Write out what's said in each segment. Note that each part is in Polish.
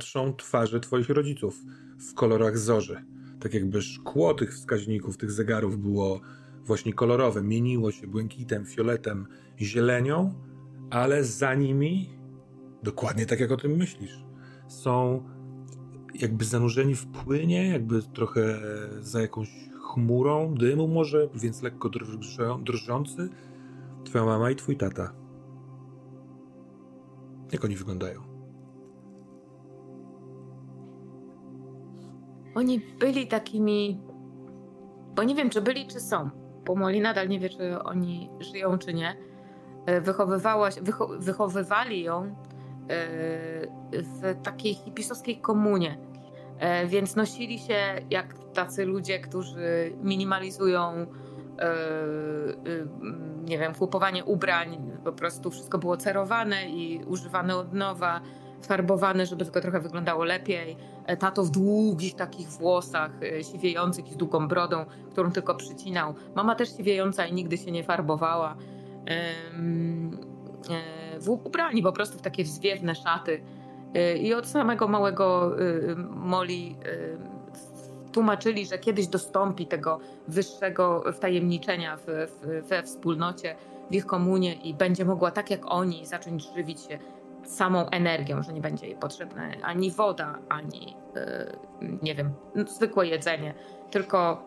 patrzą twarze twoich rodziców w kolorach zorzy. Tak jakby szkło tych wskaźników, tych zegarów było właśnie kolorowe, mieniło się błękitem, fioletem, zielenią, ale za nimi, dokładnie tak jak o tym myślisz, są jakby zanurzeni w płynie, jakby trochę za jakąś chmurą dymu może, więc lekko drżą, drżący, twoja mama i twój tata. Jak oni wyglądają? Oni byli takimi. Bo nie wiem, czy byli, czy są. Bo Molly nadal nie wie, czy oni żyją, czy nie. E, wychowywała wycho wychowywali ją e, w takiej hipisowskiej komunie. E, więc nosili się jak tacy ludzie, którzy minimalizują nie wiem, kupowanie ubrań, po prostu wszystko było cerowane i używane od nowa farbowane, żeby tylko trochę wyglądało lepiej. E, tato w długich takich włosach, e, siwiejących i z długą brodą, którą tylko przycinał. Mama też siwiejąca i nigdy się nie farbowała. E, w ubrani po prostu w takie zwiewne szaty. I od samego małego Moli tłumaczyli, że kiedyś dostąpi tego wyższego wtajemniczenia we wspólnocie, w ich komunie i będzie mogła tak jak oni zacząć żywić się samą energią, że nie będzie jej potrzebna ani woda, ani yy, nie wiem, zwykłe jedzenie, tylko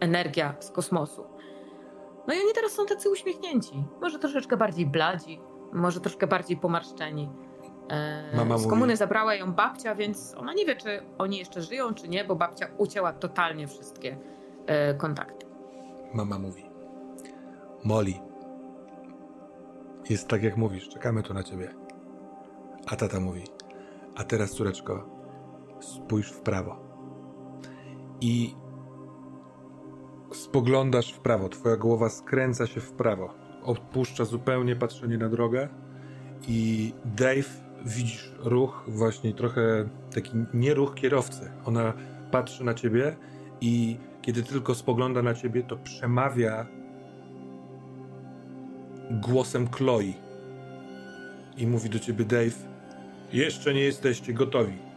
energia z kosmosu. No i oni teraz są tacy uśmiechnięci. Może troszeczkę bardziej bladzi, może troszkę bardziej pomarszczeni. E, Mama z komuny mówi. zabrała ją babcia, więc ona nie wie, czy oni jeszcze żyją, czy nie, bo babcia ucięła totalnie wszystkie e, kontakty. Mama mówi: Molly, jest tak jak mówisz, czekamy tu na ciebie. A tata mówi: A teraz, córeczko, spójrz w prawo. I spoglądasz w prawo, twoja głowa skręca się w prawo. Opuszcza zupełnie patrzenie na drogę i Dave widzisz ruch, właśnie trochę taki nie ruch kierowcy. Ona patrzy na ciebie i kiedy tylko spogląda na ciebie, to przemawia głosem Chloe. I mówi do ciebie Dave: Jeszcze nie jesteście gotowi.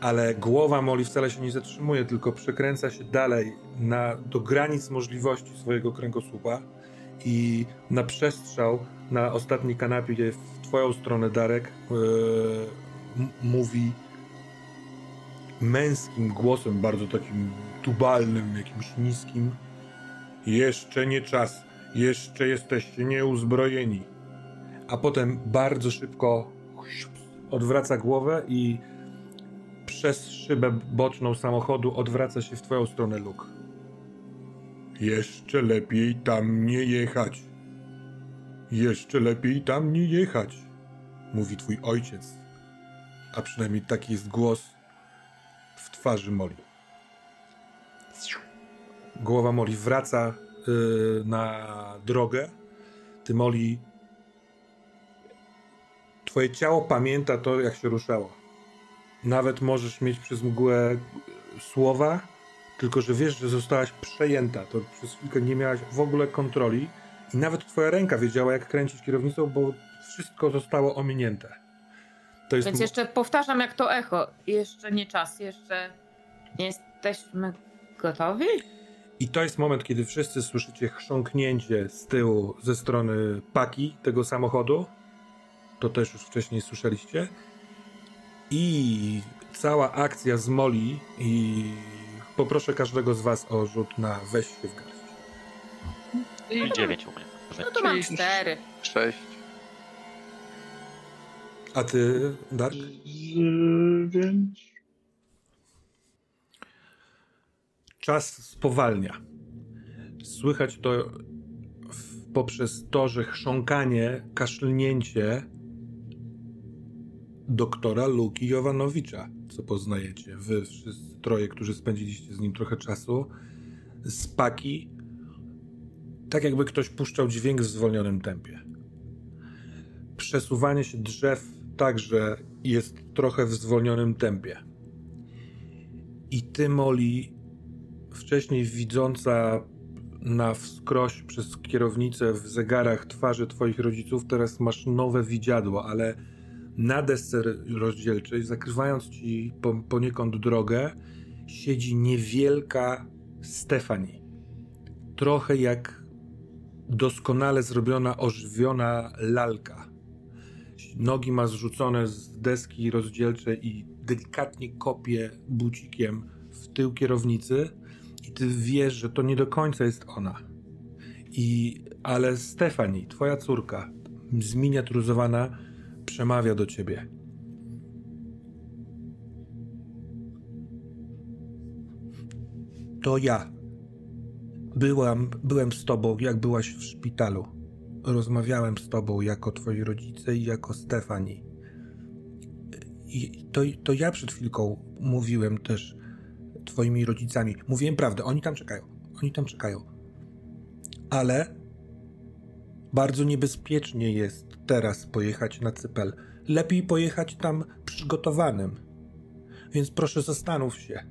Ale głowa Molly wcale się nie zatrzymuje, tylko przekręca się dalej na, do granic możliwości swojego kręgosłupa i na przestrzał na ostatniej kanapie w twoją stronę Darek yy, mówi męskim głosem, bardzo takim tubalnym, jakimś niskim. Jeszcze nie czas, jeszcze jesteście nieuzbrojeni. A potem bardzo szybko odwraca głowę i przez szybę boczną samochodu odwraca się w twoją stronę Luke. Jeszcze lepiej tam nie jechać. Jeszcze lepiej tam nie jechać, mówi twój ojciec. A przynajmniej taki jest głos w twarzy Moli. Głowa Moli wraca na drogę. Ty Moli. Twoje ciało pamięta to, jak się ruszało. Nawet możesz mieć przez mgłę słowa, tylko że wiesz, że zostałaś przejęta. To przez chwilkę nie miałaś w ogóle kontroli i nawet twoja ręka wiedziała, jak kręcić kierownicą, bo wszystko zostało ominięte. Więc jeszcze powtarzam jak to echo. Jeszcze nie czas, jeszcze nie jesteśmy gotowi? I to jest moment, kiedy wszyscy słyszycie chrząknięcie z tyłu ze strony paki tego samochodu. To też już wcześniej słyszeliście. I cała akcja z Moli i poproszę każdego z was o rzut na weź się w garść. I 9 u mnie. No to mam 4. 6. A ty, Dark? 9. Czas spowalnia. Słychać to poprzez to, że chrząkanie, kaszlnięcie doktora Luki Jowanowicza, co poznajecie. Wy wszyscy troje, którzy spędziliście z nim trochę czasu, z paki tak jakby ktoś puszczał dźwięk w zwolnionym tempie. Przesuwanie się drzew także jest trochę w zwolnionym tempie. I ty, Moli, wcześniej widząca na wskroś przez kierownicę w zegarach twarzy twoich rodziców, teraz masz nowe widziadło, ale Na desce rozdzielczej, zakrywając ci po, poniekąd drogę, siedzi niewielka Stefani. Trochę jak doskonale zrobiona, ożywiona lalka. Nogi ma zrzucone z deski rozdzielczej i delikatnie kopie bucikiem w tył kierownicy ty wiesz, że to nie do końca jest ona. I, ale Stefani, twoja córka, zminiaturyzowana, przemawia do ciebie. To ja. Byłam, byłem z tobą, jak byłaś w szpitalu. Rozmawiałem z tobą jako twoi rodzice i jako Stefani. I to, to ja przed chwilką mówiłem też twoimi rodzicami. Mówiłem prawdę, oni tam czekają. Oni tam czekają. Ale bardzo niebezpiecznie jest teraz pojechać na Cypel. Lepiej pojechać tam przygotowanym. Więc proszę zastanów się.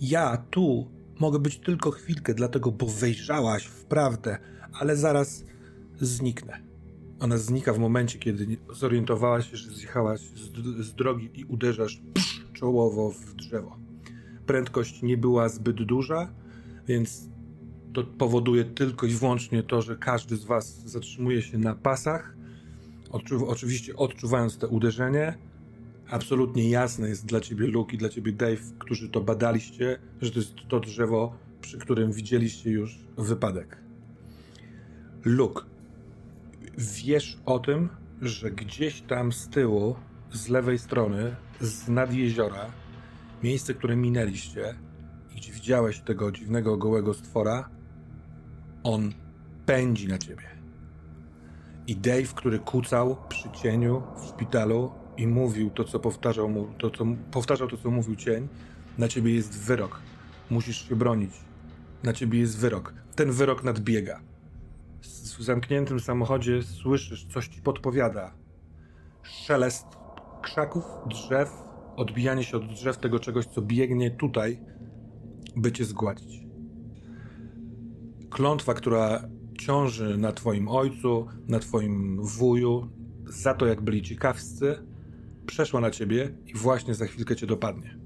Ja tu mogę być tylko chwilkę, dlatego bo wejrzałaś w prawdę, ale zaraz zniknę. Ona znika w momencie, kiedy zorientowałaś się, że zjechałaś z, z drogi i uderzasz psz, czołowo w drzewo. Prędkość nie była zbyt duża, więc to powoduje tylko i wyłącznie to, że każdy z Was zatrzymuje się na pasach, odczu oczywiście odczuwając to uderzenie. Absolutnie jasne jest dla Ciebie, Luke, i dla Ciebie, Dave, którzy to badaliście, że to jest to drzewo, przy którym widzieliście już wypadek. Luke, wiesz o tym, że gdzieś tam z tyłu, z lewej strony, z nad jeziora, miejsce, które minęliście, gdzie widziałeś tego dziwnego, gołego stwora, on pędzi na ciebie. I Dave, który kucał przy cieniu w szpitalu i mówił to, co powtarzał mu, to, co, powtarzał to, co mówił cień, na ciebie jest wyrok. Musisz się bronić. Na ciebie jest wyrok. Ten wyrok nadbiega. W zamkniętym samochodzie słyszysz, coś ci podpowiada. Szelest krzaków, drzew, odbijanie się od drzew tego czegoś, co biegnie tutaj, by cię zgładzić klątwa, która ciąży na twoim ojcu, na twoim wuju, za to, jak byli ciekawscy, przeszła na ciebie i właśnie za chwilkę cię dopadnie.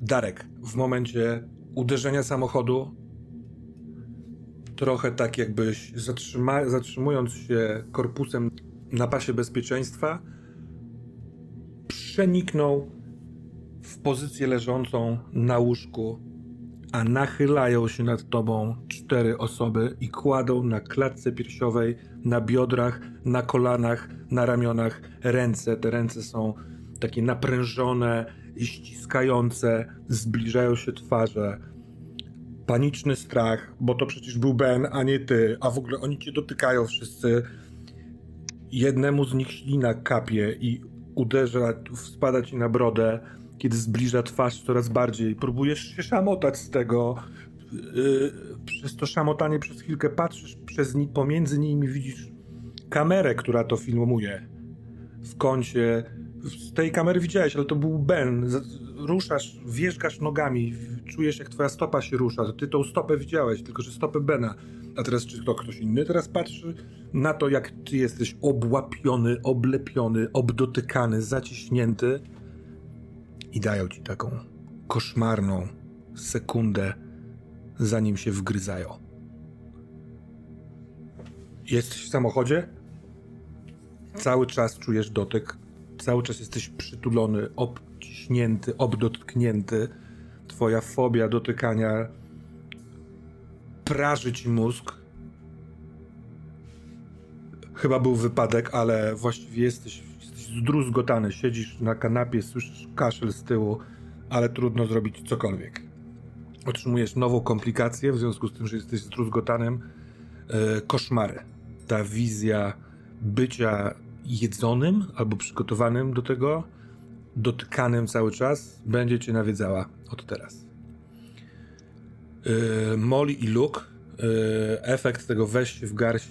Darek, w momencie uderzenia samochodu, trochę tak jakbyś zatrzyma- zatrzymując się korpusem na pasie bezpieczeństwa, przeniknął w pozycję leżącą na łóżku a nachylają się nad tobą cztery osoby i kładą na klatce piersiowej, na biodrach, na kolanach, na ramionach ręce. Te ręce są takie naprężone i ściskające, zbliżają się twarze. Paniczny strach, bo to przecież był Ben, a nie ty, a w ogóle oni cię dotykają wszyscy. Jednemu z nich ślina kapie i uderza, spada ci na brodę kiedy zbliża twarz coraz bardziej. Próbujesz się szamotać z tego. Yy, przez to szamotanie przez chwilkę patrzysz przez ni pomiędzy nimi widzisz kamerę, która to filmuje. W kącie. Z tej kamery widziałeś, ale to był Ben. Ruszasz, wierzgasz nogami, czujesz jak twoja stopa się rusza. Ty tą stopę widziałeś, tylko że stopę Bena. A teraz czy to ktoś inny teraz patrzy na to, jak ty jesteś obłapiony, oblepiony, obdotykany, zaciśnięty i dają ci taką koszmarną sekundę, zanim się wgryzają. Jesteś w samochodzie? Cały czas czujesz dotyk, cały czas jesteś przytulony, obciśnięty, obdotknięty. Twoja fobia dotykania praży ci mózg. Chyba był wypadek, ale właściwie jesteś zdruzgotany. Siedzisz na kanapie, słyszysz kaszel z tyłu, ale trudno zrobić cokolwiek. Otrzymujesz nową komplikację w związku z tym, że jesteś zdruzgotanym. E, koszmary. Ta wizja bycia jedzonym albo przygotowanym do tego, dotykanym cały czas, będzie cię nawiedzała od teraz. E, Molly i Luke, e, efekt tego weź w garść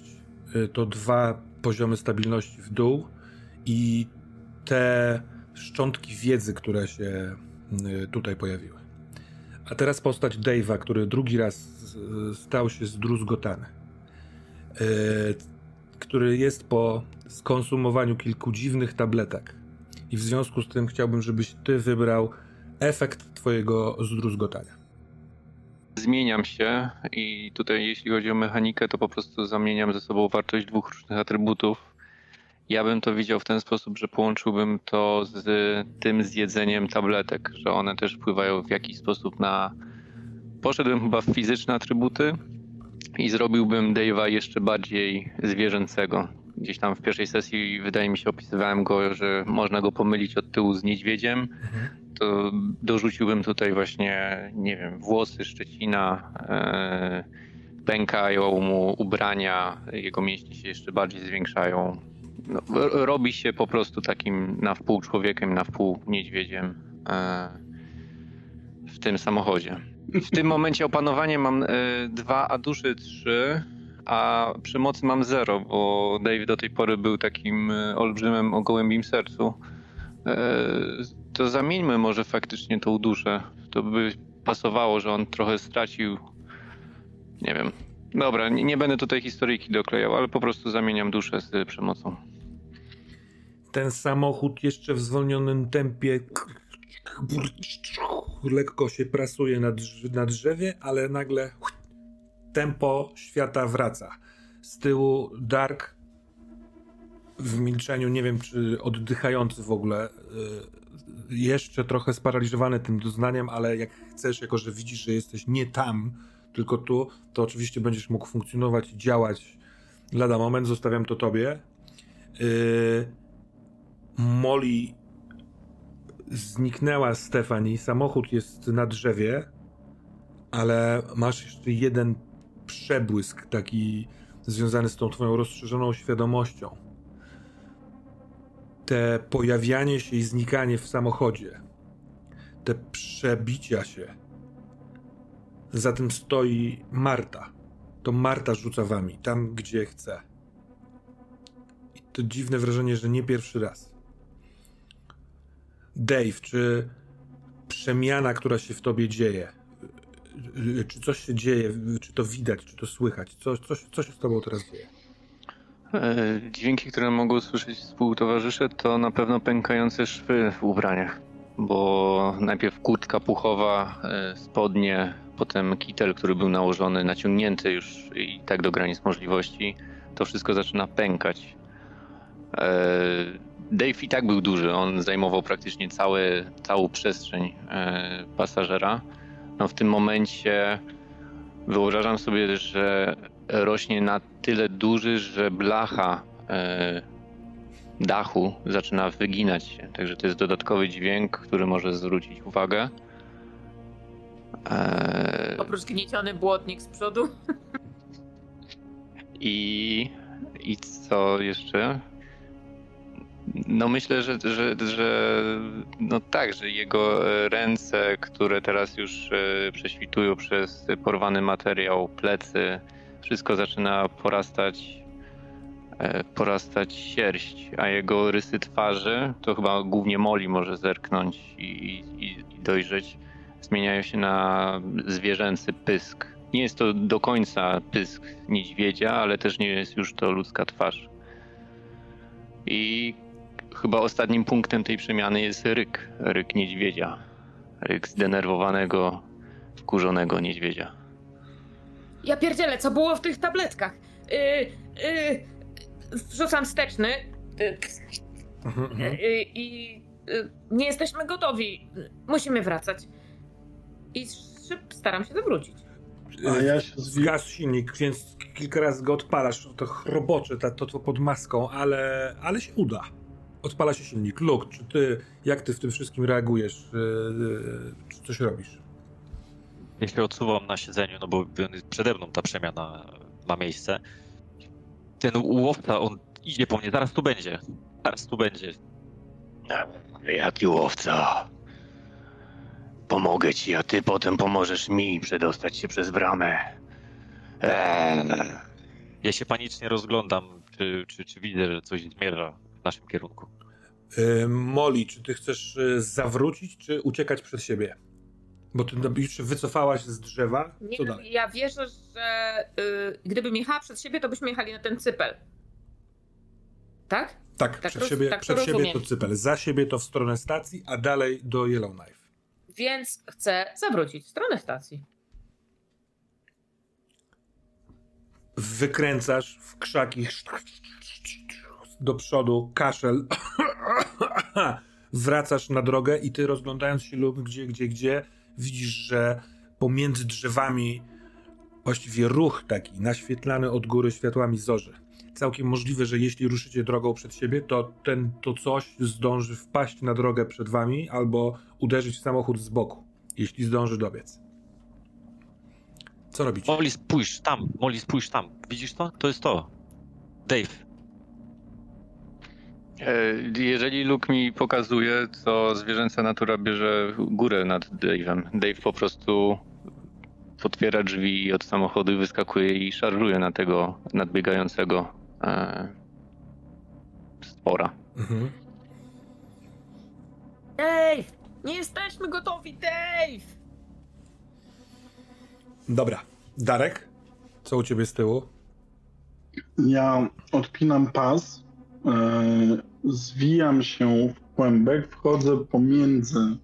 e, to dwa poziomy stabilności w dół i te szczątki wiedzy, które się y, tutaj pojawiły. A teraz postać Dave'a, który drugi raz stał się zdruzgotany. Który jest po skonsumowaniu kilku dziwnych tabletek. I w związku z tym chciałbym, żebyś ty wybrał efekt twojego zdruzgotania. Zmieniam się i tutaj jeśli chodzi o mechanikę, to po prostu zamieniam ze sobą wartość dwóch różnych atrybutów. Ja bym to widział w ten sposób, że połączyłbym to z tym zjedzeniem tabletek, że one też wpływają w jakiś sposób na. Poszedłbym chyba w fizyczne atrybuty i zrobiłbym Dave'a jeszcze bardziej zwierzęcego. Gdzieś tam w pierwszej sesji wydaje mi się opisywałem go, że można go pomylić od tyłu z niedźwiedziem. To dorzuciłbym tutaj właśnie, nie wiem, włosy, szczecina, e, pękają mu ubrania, jego mięśnie się jeszcze bardziej zwiększają. No, robi się po prostu takim na wpół człowiekiem, na wpół niedźwiedziem e, w tym samochodzie. W tym momencie opanowanie mam e, dwa, a duszy trzy, a przemocy mam zero, bo Dave do tej pory był takim e, olbrzymem o gołębim sercu. E, to zamieńmy może faktycznie tą duszę. To by pasowało, że on trochę stracił. Nie wiem. Dobra, nie, nie będę tutaj historyjki doklejał, ale po prostu zamieniam duszę z przemocą. Ten samochód jeszcze w zwolnionym tempie lekko się prasuje na, drz- na drzewie, ale nagle tempo świata wraca. Z tyłu Dark w milczeniu, nie wiem czy oddychający w ogóle, y, jeszcze trochę sparaliżowany tym doznaniem, ale jak chcesz, jako że widzisz, że jesteś nie tam, tylko tu, to oczywiście będziesz mógł funkcjonować i działać lada moment. Zostawiam to tobie. Y, Molly zniknęła Stefani, samochód jest na drzewie, ale masz jeszcze jeden przebłysk taki związany z tą twoją rozszerzoną świadomością. Te pojawianie się i znikanie w samochodzie, te przebicia się. Za tym stoi Marta. To Marta rzuca wami, tam gdzie chce. I to dziwne wrażenie, że nie pierwszy raz. Dave, czy przemiana, która się w tobie dzieje, czy coś się dzieje, czy to widać, czy to słychać, co, co, co się z tobą teraz dzieje? E, Dźwięki, które mogą słyszeć współtowarzysze, to na pewno pękające szwy w ubraniach. Bo najpierw kurtka puchowa, e, spodnie, potem kitel, który był nałożony, naciągnięty już i tak do granic możliwości. To wszystko zaczyna pękać. E, Dave i tak był duży, on zajmował praktycznie cały, całą przestrzeń e, pasażera. No w tym momencie wyobrażam sobie, że rośnie na tyle duży, że blacha e, dachu zaczyna wyginać się. Także to jest dodatkowy dźwięk, który może zwrócić uwagę. E, Oprócz gnieciony błotnik z przodu. I, I co jeszcze? No myślę, że, że, że no tak, że jego e, ręce, które teraz już e, prześwitują przez porwany materiał, plecy, wszystko zaczyna porastać, e, porastać sierść, a jego rysy twarzy, to chyba głównie Moli może zerknąć i, i, i dojrzeć, zmieniają się na zwierzęcy pysk. Nie jest to do końca pysk niedźwiedzia, ale też nie jest już to ludzka twarz. I chyba ostatnim punktem tej przemiany jest ryk, ryk niedźwiedzia. Ryk zdenerwowanego, wkurzonego niedźwiedzia. Ja pierdzielę, co było w tych tabletkach? Yy, yy, wrzucam wsteczny yy, Mhm, yy, i yy, nie jesteśmy gotowi. Musimy wracać. I szyb, staram się zawrócić. A ja się zwi- Zgas silnik, więc kilka razy go odpalasz, to chrobocze, to, to, to pod maską, ale, ale się uda. Odpala się silnik. Luke, czy ty, jak ty w tym wszystkim reagujesz? Yy, czy coś robisz? Ja się odsuwam na siedzeniu, no bo przede mną ta przemiana ma miejsce. Ten łowca, on idzie po mnie, zaraz tu będzie. Zaraz tu będzie. Jaki łowca? Pomogę ci, a ty potem pomożesz mi przedostać się przez bramę. Eee. Ja się panicznie rozglądam, czy, czy, czy widzę, że coś zmierza w naszym kierunku. Yy, Molly, czy ty chcesz yy, zawrócić, czy uciekać przed siebie? Bo ty no, już wycofałaś z drzewa. Nie, Co dalej? ja wierzę, że yy, gdybym jechała przed siebie, to byśmy jechali na ten cypel. Tak? Tak, Tak przed roz- siebie, tak to przed siebie rozumiem. to cypel, za siebie to w stronę stacji, a dalej do Yellowknife. Więc chcę zawrócić w stronę stacji. Wykręcasz w krzaki do przodu, kaszel. Wracasz na drogę i ty rozglądając się lub gdzie, gdzie, gdzie, widzisz, że pomiędzy drzewami właściwie ruch taki, naświetlany od góry światłami zorzy. Całkiem możliwe, że jeśli ruszycie drogą przed siebie, to ten, to coś zdąży wpaść na drogę przed wami albo uderzyć w samochód z boku, jeśli zdąży dobiec. Co robicie? Molly, spójrz tam, Molly, spójrz tam. Widzisz to? To jest to. Dave. E, Jeżeli Luke mi pokazuje, to zwierzęca natura bierze górę nad Dave'em. Dave po prostu otwiera drzwi od samochodu i wyskakuje i szarżuje na tego nadbiegającego e, stwora. Mhm. Dave! Nie jesteśmy gotowi, Dave! Dobra. Darek? Co u ciebie z tyłu? Ja odpinam pas, e, zwijam się w kłębek, wchodzę pomiędzy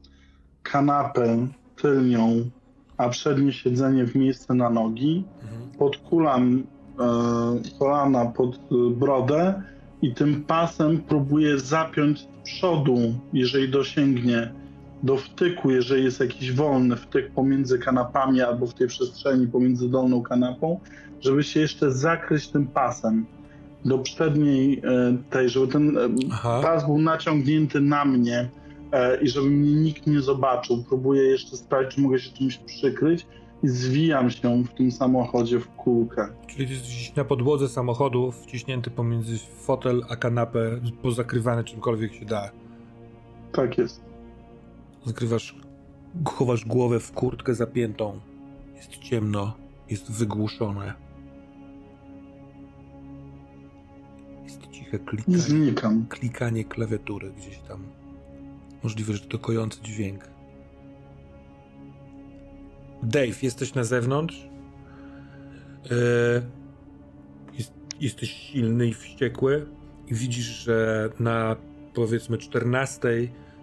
kanapę tylnią, a przednie siedzenie w miejsce na nogi, Mhm. podkulam e, kolana pod e, brodę i tym pasem próbuję zapiąć z przodu, jeżeli dosięgnie, do wtyku, jeżeli jest jakiś wolny wtyk pomiędzy kanapami albo w tej przestrzeni pomiędzy dolną kanapą, żeby się jeszcze zakryć tym pasem do przedniej e, tej, żeby ten e, Aha. pas był naciągnięty na mnie e, i żeby mnie nikt nie zobaczył. Próbuję jeszcze sprawdzić, czy mogę się czymś przykryć i zwijam się w tym samochodzie w kulkę. Czyli jesteś na podłodze samochodu, wciśnięty pomiędzy fotel a kanapę, pozakrywany czymkolwiek się da. Tak jest. Zakrywasz, chowasz głowę w kurtkę zapiętą. Jest ciemno, jest wygłuszone. Klikanie, znikam. klikanie klawiatury gdzieś tam. Możliwe, że to kojący dźwięk. Dave, jesteś na zewnątrz. E, jest, jesteś silny i wściekły. I widzisz, że na powiedzmy 14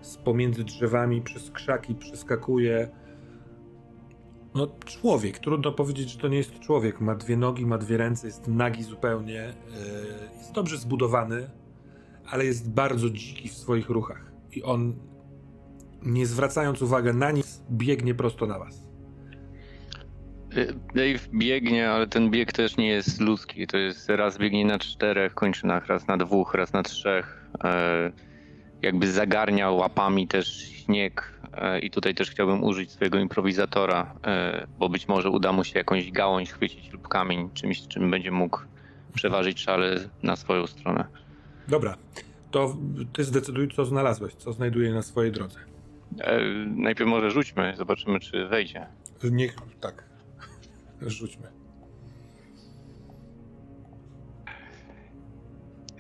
z pomiędzy drzewami przez krzaki przeskakuje no człowiek. Trudno powiedzieć, że to nie jest człowiek. Ma dwie nogi, ma dwie ręce, jest nagi zupełnie. e, Jest dobrze zbudowany, ale jest bardzo dziki w swoich ruchach. I on, nie zwracając uwagi na nic, biegnie prosto na was. E, Dave biegnie, ale ten bieg też nie jest ludzki. To jest raz biegnie na czterech kończynach, raz na dwóch, raz na trzech. E, jakby zagarnia łapami też śnieg. E, I tutaj też chciałbym użyć swojego improwizatora, e, bo być może uda mu się jakąś gałąź chwycić lub kamień, czymś, czym będzie mógł przeważyć szale na swoją stronę. Dobra, to ty zdecyduj, co znalazłeś, co znajduje na swojej drodze. E, najpierw może rzućmy, zobaczymy, czy wejdzie. Niech, tak, rzućmy.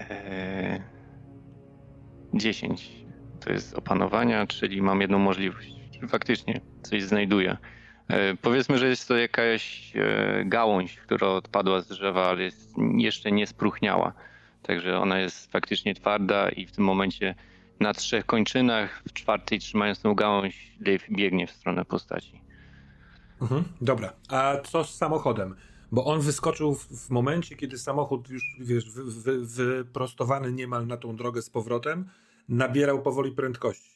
Eee, 10 to jest opanowania, czyli mam jedną możliwość. Faktycznie coś znajduję. E, powiedzmy, że jest to jakaś e, gałąź, która odpadła z drzewa, ale jest jeszcze nie spróchniała. Także ona jest faktycznie twarda i w tym momencie na trzech kończynach, w czwartej trzymając tą gałąź, Dave biegnie w stronę postaci. Mhm, dobra, a co z samochodem? Bo on wyskoczył w, w momencie, kiedy samochód już, wiesz, wy, wy, wyprostowany niemal na tą drogę z powrotem, nabierał powoli prędkości.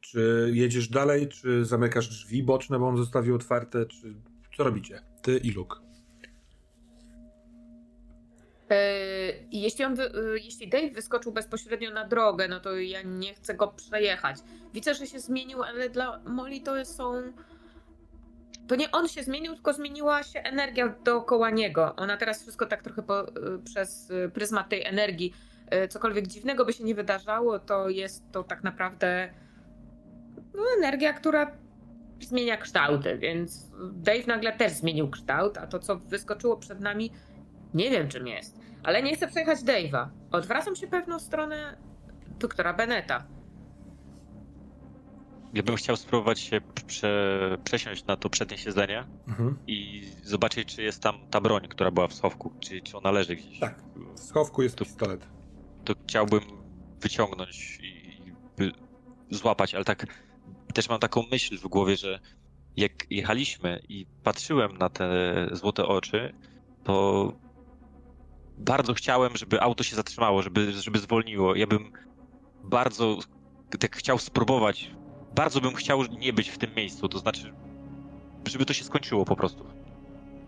Czy jedziesz dalej, czy zamykasz drzwi boczne, bo on zostawił otwarte, czy co robicie? Ty i Luke. E, jeśli, on e, jeśli Dave wyskoczył bezpośrednio na drogę, no to ja nie chcę go przejechać. Widzę, że się zmienił, ale dla Molly to są. To nie on się zmienił, tylko zmieniła się energia dookoła niego. Ona teraz wszystko tak trochę po, e, przez pryzmat tej energii. E, Cokolwiek dziwnego by się nie wydarzało, to jest to tak naprawdę no, energia, która zmienia kształty, więc Dave nagle też zmienił kształt, a to, co wyskoczyło przed nami, nie wiem czym jest. Ale nie chcę przejechać Dave'a. Odwracam się pewną stronę doktora Beneta. Ja bym chciał spróbować się prze, przesiąść na to przednie siedzenie Mhm. i zobaczyć, czy jest tam ta broń, która była w schowku, czy, czy ona leży gdzieś. Tak. W schowku jest pistolet. To chciałbym wyciągnąć i złapać, ale tak też mam taką myśl w głowie, że jak jechaliśmy i patrzyłem na te złote oczy, to bardzo chciałem, żeby auto się zatrzymało, żeby, żeby zwolniło. Ja bym bardzo tak chciał spróbować. Bardzo bym chciał nie być w tym miejscu, to znaczy, żeby to się skończyło po prostu.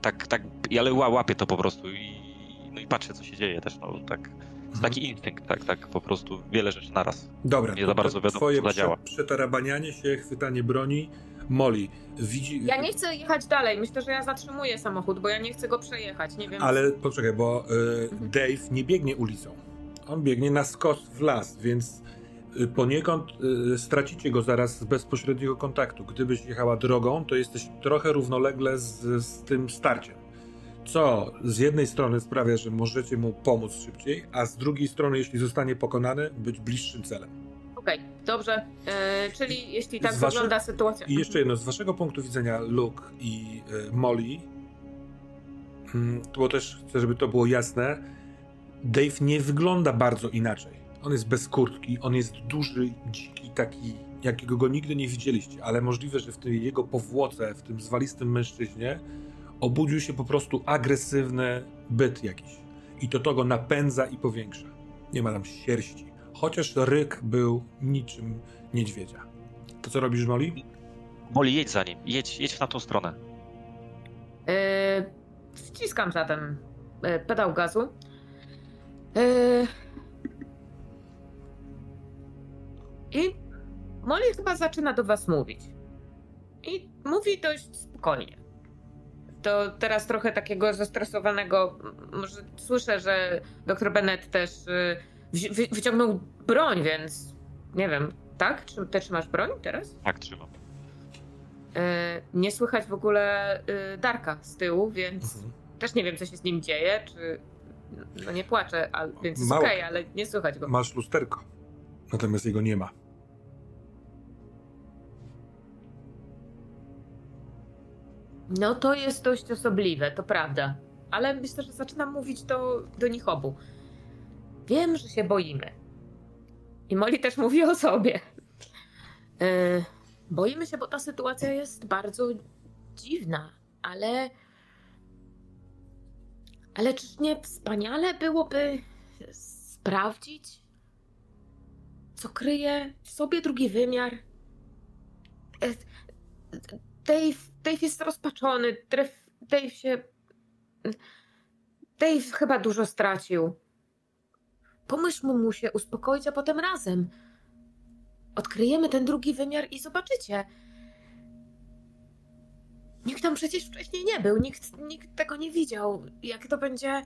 Tak, tak, ale łapię to po prostu i, no i patrzę, co się dzieje też, no tak. Mhm. Taki instynkt, tak, tak, po prostu wiele rzeczy naraz. Dobra, nie za bardzo wiadomo, twoje co zadziała. Prze przetarabanianie się, chwitanie broni, Molly, widzi... Ja nie chcę jechać dalej, myślę, że ja zatrzymuję samochód, bo ja nie chcę go przejechać, nie wiem... Ale poczekaj, bo y, Dave nie biegnie ulicą. On biegnie na skos w las, więc y, poniekąd y, stracicie go zaraz z bezpośredniego kontaktu. Gdybyś jechała drogą, to jesteś trochę równolegle z, z tym starciem. Co z jednej strony sprawia, że możecie mu pomóc szybciej, a z drugiej strony, jeśli zostanie pokonany, być bliższym celem. Okej, okay, dobrze. E, czyli jeśli tak wygląda wasze... sytuacja. I jeszcze jedno, z waszego punktu widzenia, Luke i e, Molly, mm, bo też chcę, żeby to było jasne, Dave nie wygląda bardzo inaczej. On jest bez kurtki, on jest duży, dziki, taki, jakiego go nigdy nie widzieliście, ale możliwe, że w tej jego powłoce, w tym zwalistym mężczyźnie, obudził się po prostu agresywny byt jakiś. I to to go napędza i powiększa. Nie ma tam sierści. Chociaż ryk był niczym niedźwiedzia. To co robisz, Molly? Molly, jedź za nim. Jedź, jedź na tą stronę. Yy, wciskam zatem yy, pedał gazu. Yy... I Molly chyba zaczyna do was mówić. I mówi dość spokojnie to teraz trochę takiego zestresowanego, może słyszę, że dr Bennett też y, wyciągnął broń, więc nie wiem, tak? Czy ty trzymasz broń teraz? Tak, trzymam. Y, nie słychać w ogóle y, Darka z tyłu, więc mhm. też nie wiem, co się z nim dzieje, czy no nie płaczę, więc jest okej, okay, ale nie słychać go. Masz lusterko, natomiast jego nie ma. No to jest dość osobliwe, to prawda. Ale myślę, że zaczynam mówić to do nich obu. Wiem, że się boimy. I Molly też mówi o sobie. Yy, boimy się, bo ta sytuacja jest bardzo dziwna, ale. Ale czyż nie wspaniale byłoby sprawdzić, co kryje w sobie drugi wymiar? Yy, Dave Dave jest rozpaczony. Dave się. Dave chyba dużo stracił. Pomóż mu, mu się uspokoić, a potem razem. Odkryjemy ten drugi wymiar i zobaczycie. Nikt tam przecież wcześniej nie był, nikt, nikt tego nie widział. Jak to będzie.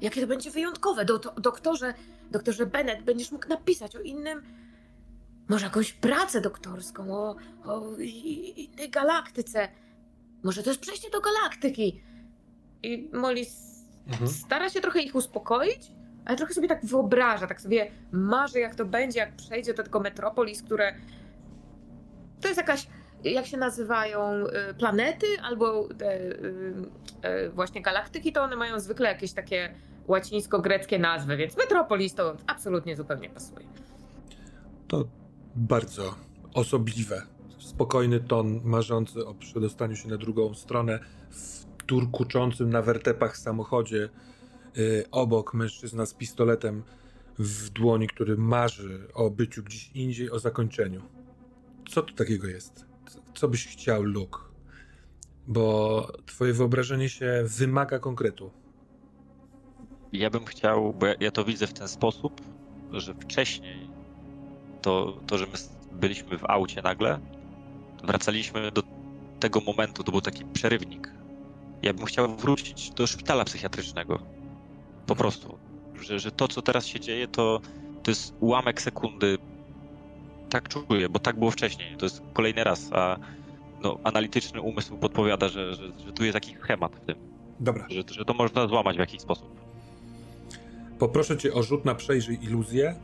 Jakie to będzie wyjątkowe. Do, doktorze, doktorze Bennett, będziesz mógł napisać o innym może jakąś pracę doktorską o, o innej galaktyce. Może to jest przejście do galaktyki. I Molly mhm. stara się trochę ich uspokoić, ale trochę sobie tak wyobraża, tak sobie marzy, jak to będzie, jak przejdzie do tego Metropolis, które. To jest jakaś. Jak się nazywają y, planety albo te y, y, właśnie galaktyki, to one mają zwykle jakieś takie łacińsko-greckie nazwy, więc Metropolis to absolutnie zupełnie pasuje. To bardzo osobliwe. Spokojny ton, marzący o przedostaniu się na drugą stronę w turkuczącym na wertepach samochodzie. Yy, obok mężczyzna z pistoletem w dłoni, który marzy o byciu gdzieś indziej, o zakończeniu. Co tu takiego jest? Co byś chciał, Luke? Bo twoje wyobrażenie się wymaga konkretu. Ja bym chciał, bo ja, ja to widzę w ten sposób, że wcześniej to, to, że my byliśmy w aucie nagle, wracaliśmy do tego momentu, to był taki przerywnik. Ja bym chciał wrócić do szpitala psychiatrycznego. Po prostu. Że, że to, co teraz się dzieje, to, to jest ułamek sekundy. Tak czuję, bo tak było wcześniej. To jest kolejny raz, a no, analityczny umysł podpowiada, że, że, że tu jest jakiś schemat w tym. Dobra. Że, że to można złamać w jakiś sposób. Poproszę cię o rzut na przejrzyj iluzję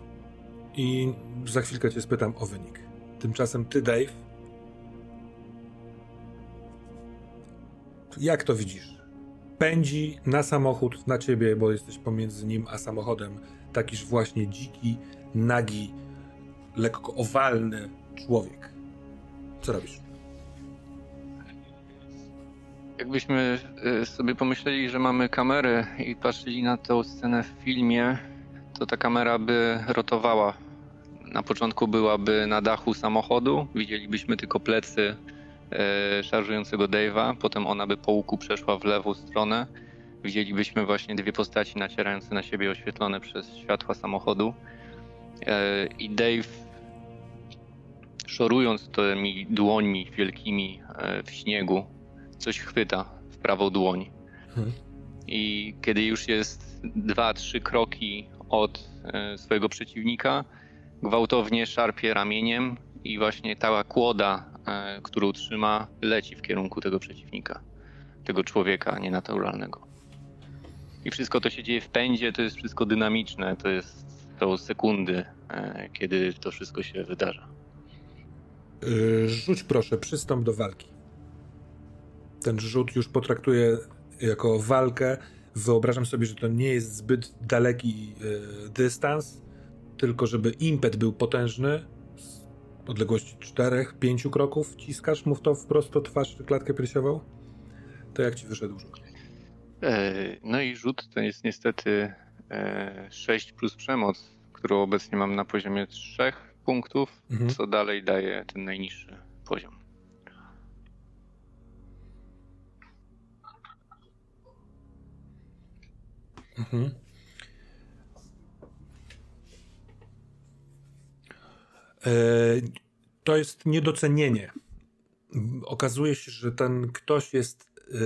i za chwilkę cię spytam o wynik. Tymczasem ty, Dave, jak to widzisz? pędzi na samochód, na ciebie, bo jesteś pomiędzy nim a samochodem, takiż właśnie dziki, nagi, lekko owalny człowiek. Co robisz? Jakbyśmy y, sobie pomyśleli, że mamy kamerę i patrzyli na tę scenę w filmie, to ta kamera by rotowała. Na początku byłaby na dachu samochodu, widzielibyśmy tylko plecy e, szarżującego Dave'a, potem ona by po łuku przeszła w lewą stronę. Widzielibyśmy właśnie dwie postaci nacierające na siebie oświetlone przez światła samochodu. E, I Dave, szorując tymi dłońmi wielkimi e, w śniegu, coś chwyta w prawą dłoń. Hmm. I kiedy już jest dwa, trzy kroki od e, swojego przeciwnika, gwałtownie szarpie ramieniem i właśnie ta kłoda, e, którą trzyma, leci w kierunku tego przeciwnika, tego człowieka nienaturalnego. I wszystko to się dzieje w pędzie, to jest wszystko dynamiczne, to jest to sekundy, e, kiedy to wszystko się wydarza. Rzuć proszę, przystąp do walki. Ten rzut już potraktuję jako walkę. Wyobrażam sobie, że to nie jest zbyt daleki yy, dystans, tylko żeby impet był potężny. Z odległości 4-5 kroków ciskasz mu w to wprost o twarz czy klatkę piersiową. To jak ci wyszedł rzut? E, No i rzut to jest niestety e, 6 plus przemoc, którą obecnie mam na poziomie 3 punktów, Mhm. co dalej daje ten najniższy poziom. Mhm. E, To jest niedocenienie. Okazuje się, że ten ktoś jest e,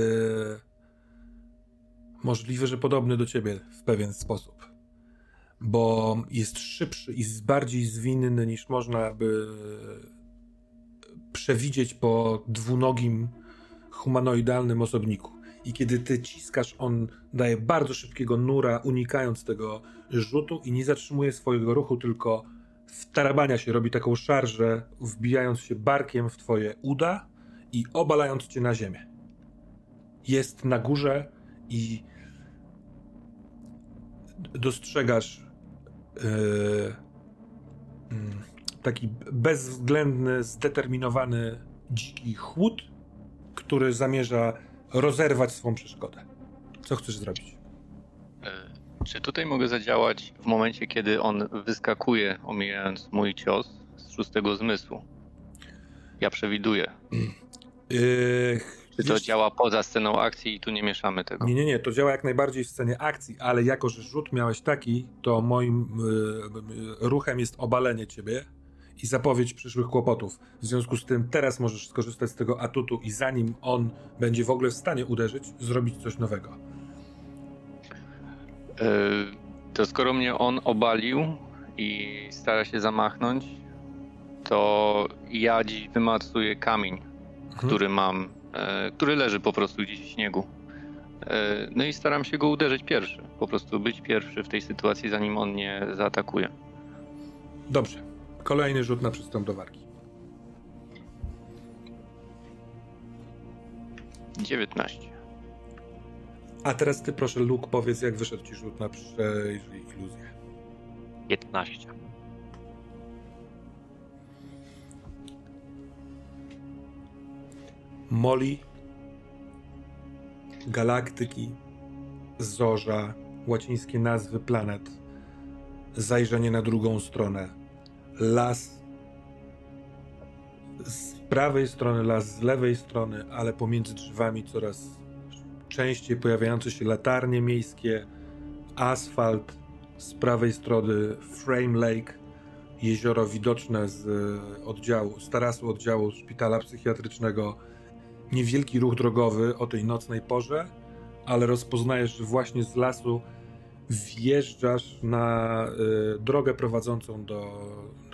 możliwe, że podobny do ciebie w pewien sposób. Bo jest szybszy i bardziej zwinny niż można by przewidzieć po dwunogim humanoidalnym osobniku. I kiedy ty ciskasz, on daje bardzo szybkiego nura, unikając tego rzutu i nie zatrzymuje swojego ruchu, tylko wtarabania się, robi taką szarżę, wbijając się barkiem w twoje uda i obalając cię na ziemię. Jest na górze i dostrzegasz yy, taki bezwzględny, zdeterminowany, dziki chłód, który zamierza rozerwać swą przeszkodę. Co chcesz zrobić? E, Czy tutaj mogę zadziałać w momencie, kiedy on wyskakuje, omijając mój cios z szóstego zmysłu? Ja przewiduję. Yy, Czy to wiesz- działa poza sceną akcji i tu nie mieszamy tego? Nie, nie, nie, to działa jak najbardziej w scenie akcji, ale jako, że rzut miałeś taki, to moim y, y, ruchem jest obalenie ciebie i zapowiedź przyszłych kłopotów. W związku z tym teraz możesz skorzystać z tego atutu i zanim on będzie w ogóle w stanie uderzyć, zrobić coś nowego. E, To skoro mnie on obalił i stara się zamachnąć, to ja dziś wymacuję kamień, który mam, e, który leży po prostu gdzieś w śniegu. E, No i staram się go uderzyć pierwszy. Po prostu być pierwszy w tej sytuacji, zanim on mnie zaatakuje. Dobrze. Kolejny rzut na przystąp do walki. 19. A teraz ty proszę, Luke, powiedz, jak wyszedł ci rzut na przejrzyj iluzję. 15. Moli, galaktyki, zorza, łacińskie nazwy planet, zajrzenie na drugą stronę, las, z prawej strony las, z lewej strony, ale pomiędzy drzewami coraz częściej pojawiające się latarnie miejskie, asfalt, z prawej strony Frame Lake, jezioro widoczne z e, oddziału, z tarasu oddziału szpitala psychiatrycznego, niewielki ruch drogowy o tej nocnej porze, ale rozpoznajesz, że właśnie z lasu wjeżdżasz na y, drogę prowadzącą do,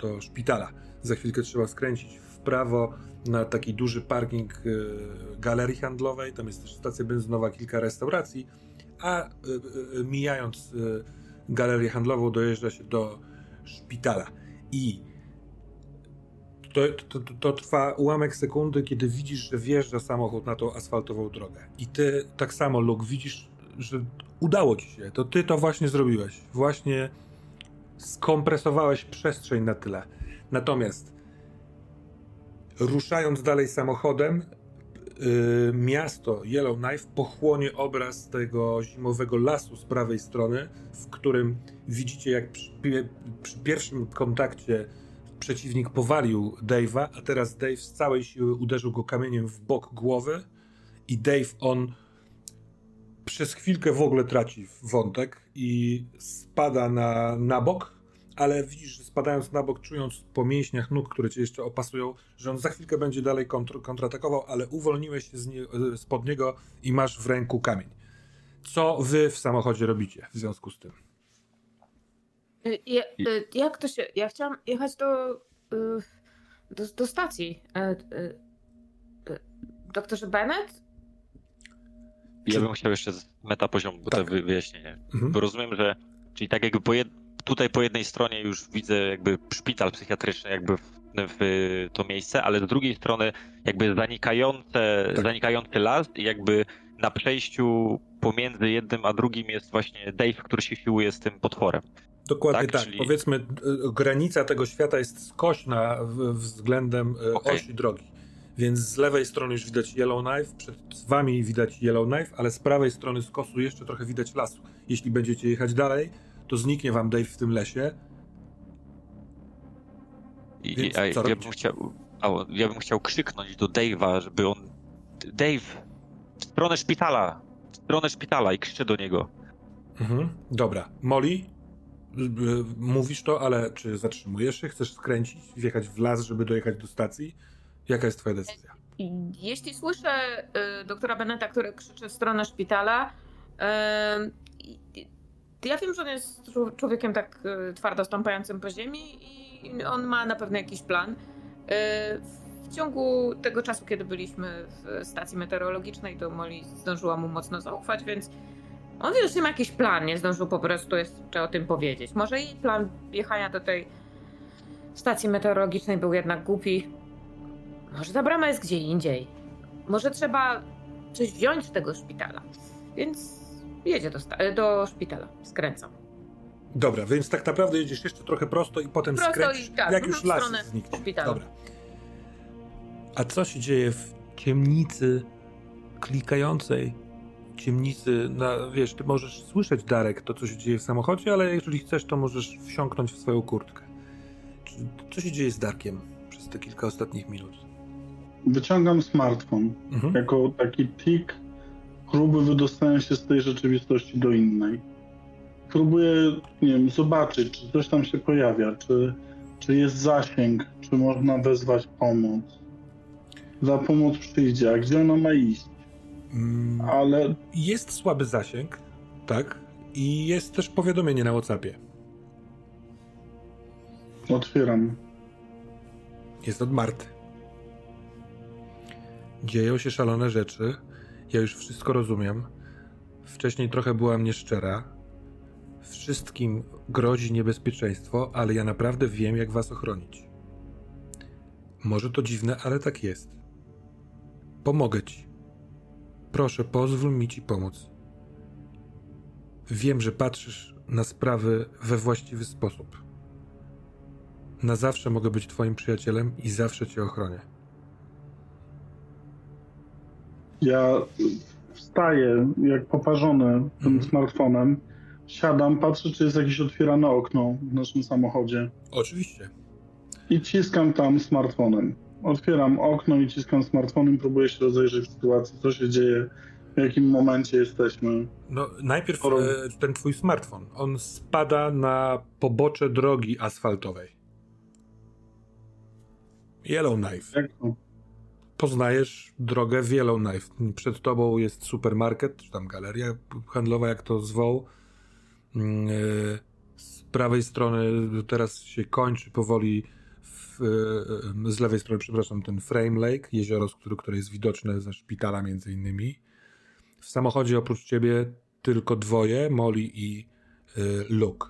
do szpitala. Za chwilkę trzeba skręcić w prawo na taki duży parking y, galerii handlowej. Tam jest też stacja benzynowa, kilka restauracji, a y, y, mijając y, galerię handlową dojeżdża się do szpitala. I To, to, to, trwa ułamek sekundy, kiedy widzisz, że wjeżdża samochód na tą asfaltową drogę. I ty tak samo, Luke, widzisz, że udało ci się. To ty to właśnie zrobiłeś. Właśnie skompresowałeś przestrzeń na tyle. Natomiast ruszając dalej samochodem, yy, miasto Yellowknife pochłonie obraz tego zimowego lasu z prawej strony, w którym widzicie, jak przy, przy pierwszym kontakcie przeciwnik powalił Dave'a, a teraz Dave z całej siły uderzył go kamieniem w bok głowy i Dave on przez chwilkę w ogóle traci wątek i spada na, na bok, ale widzisz, że spadając na bok, czując po mięśniach nóg, które cię jeszcze opasują, że on za chwilkę będzie dalej kontr kontratakował, ale uwolniłeś się z nie, spod niego i masz w ręku kamień. Co wy w samochodzie robicie w związku z tym? Y, ja, y, jak to się. Ja chciałam jechać do. Y, do, do stacji. E, e, e, doktorze Bennett? Ja bym chciał jeszcze z meta poziomu tak. wyjaśnienie. Mhm. Bo rozumiem, że. Czyli tak jakby po jed... tutaj po jednej stronie już widzę jakby szpital psychiatryczny, jakby w, w to miejsce, ale z drugiej strony jakby zanikające, tak. zanikający las i jakby na przejściu pomiędzy jednym a drugim jest właśnie Dave, który się siłuje z tym potworem. Dokładnie tak. tak. Czyli... Powiedzmy, e, granica tego świata jest skośna względem e, okay. osi drogi. Więc z lewej strony już widać Yellowknife, przed wami widać Yellowknife, ale z prawej strony skosu jeszcze trochę widać lasu. Jeśli będziecie jechać dalej, to zniknie wam Dave w tym lesie. I, a, ja, bym chciał, a, ja bym chciał krzyknąć do Dave'a, żeby on... Dave, w stronę szpitala! W stronę szpitala i krzyczę do niego. Mhm, dobra. Molly, mówisz to, ale czy zatrzymujesz się? Chcesz skręcić, wjechać w las, żeby dojechać do stacji? Jaka jest twoja decyzja? Jeśli słyszę y, doktora Beneta, który krzyczy w stronę szpitala, y, ja wiem, że on jest człowiekiem tak y, twardo stąpającym po ziemi i on ma na pewno jakiś plan. W ciągu tego czasu, kiedy byliśmy w stacji meteorologicznej, to Molly zdążyła mu mocno zaufać, więc on widocznie ma jakiś plan, nie zdążył po prostu jeszcze o tym powiedzieć. Może jej plan jechania do tej stacji meteorologicznej był jednak głupi. Może ta brama jest gdzie indziej. Może trzeba coś wziąć z tego szpitala. Więc jedzie do, do szpitala, skręcam. Dobra, więc tak naprawdę jedziesz jeszcze trochę prosto i potem prosto skręcisz, i, tak, jak już las zniknie. Szpitala. Dobra. A co się dzieje w ciemnicy klikającej ciemnicy, na, wiesz, ty możesz słyszeć, Darek, to co się dzieje w samochodzie, ale jeżeli chcesz, to możesz wsiąknąć w swoją kurtkę. Co się dzieje z Darkiem przez te kilka ostatnich minut? Wyciągam smartfon mhm. jako taki tik próby wydostania się z tej rzeczywistości do innej. Próbuję, nie wiem, zobaczyć, czy coś tam się pojawia, czy, czy jest zasięg, czy można wezwać pomoc. Za pomoc przyjdzie, a gdzie ona ma iść? Mm, ale. Jest słaby zasięg, tak? I jest też powiadomienie na WhatsAppie. Otwieram. Jest od Marty. Dzieją się szalone rzeczy. Ja już wszystko rozumiem. Wcześniej trochę byłam nieszczera. Wszystkim grozi niebezpieczeństwo, ale ja naprawdę wiem, jak was ochronić. Może to dziwne, ale tak jest. Pomogę ci. Proszę, pozwól mi ci pomóc. Wiem, że patrzysz na sprawy we właściwy sposób. Na zawsze mogę być Twoim przyjacielem i zawsze Cię ochronię. Ja wstaję jak poparzony tym mm. smartfonem, siadam, patrzę, czy jest jakieś otwierane okno w naszym samochodzie. Oczywiście. I ciskam tam smartfonem otwieram okno i ciskam smartfonem, próbuję się rozejrzeć w sytuacji, co się dzieje, w jakim momencie jesteśmy. No, najpierw e, ten twój smartfon, on spada na pobocze drogi asfaltowej. Yellowknife. Jak to? Poznajesz drogę w Yellowknife. Przed tobą jest supermarket, czy tam galeria handlowa, jak to zwoł. Mm, e, z prawej strony teraz się kończy powoli E, z lewej strony, przepraszam, ten Frame Lake, jezioro, które, które jest widoczne ze szpitala między innymi. W samochodzie oprócz ciebie tylko dwoje, Molly i y, Luke.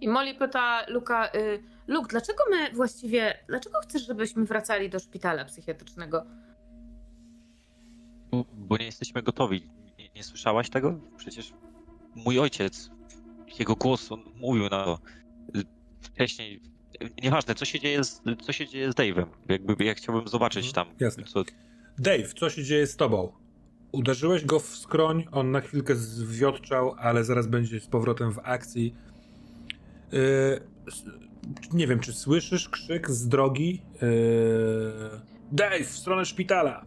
I Molly pyta Luka, y, Luke, dlaczego my właściwie, dlaczego chcesz, żebyśmy wracali do szpitala psychiatrycznego? Bo, bo nie jesteśmy gotowi. Nie, nie, słyszałaś tego? Przecież mój ojciec, jego głos, on mówił na to wcześniej. Nieważne, co się dzieje z, co się dzieje z Dave'em. Jakby ja chciałbym zobaczyć mhm, tam. Jasne. Co... Dave, co się dzieje z tobą? Uderzyłeś go w skroń, on na chwilkę zwiotczał, ale zaraz będzie z powrotem w akcji. Yy, nie wiem, czy słyszysz krzyk z drogi? Yy, Dave, w stronę szpitala!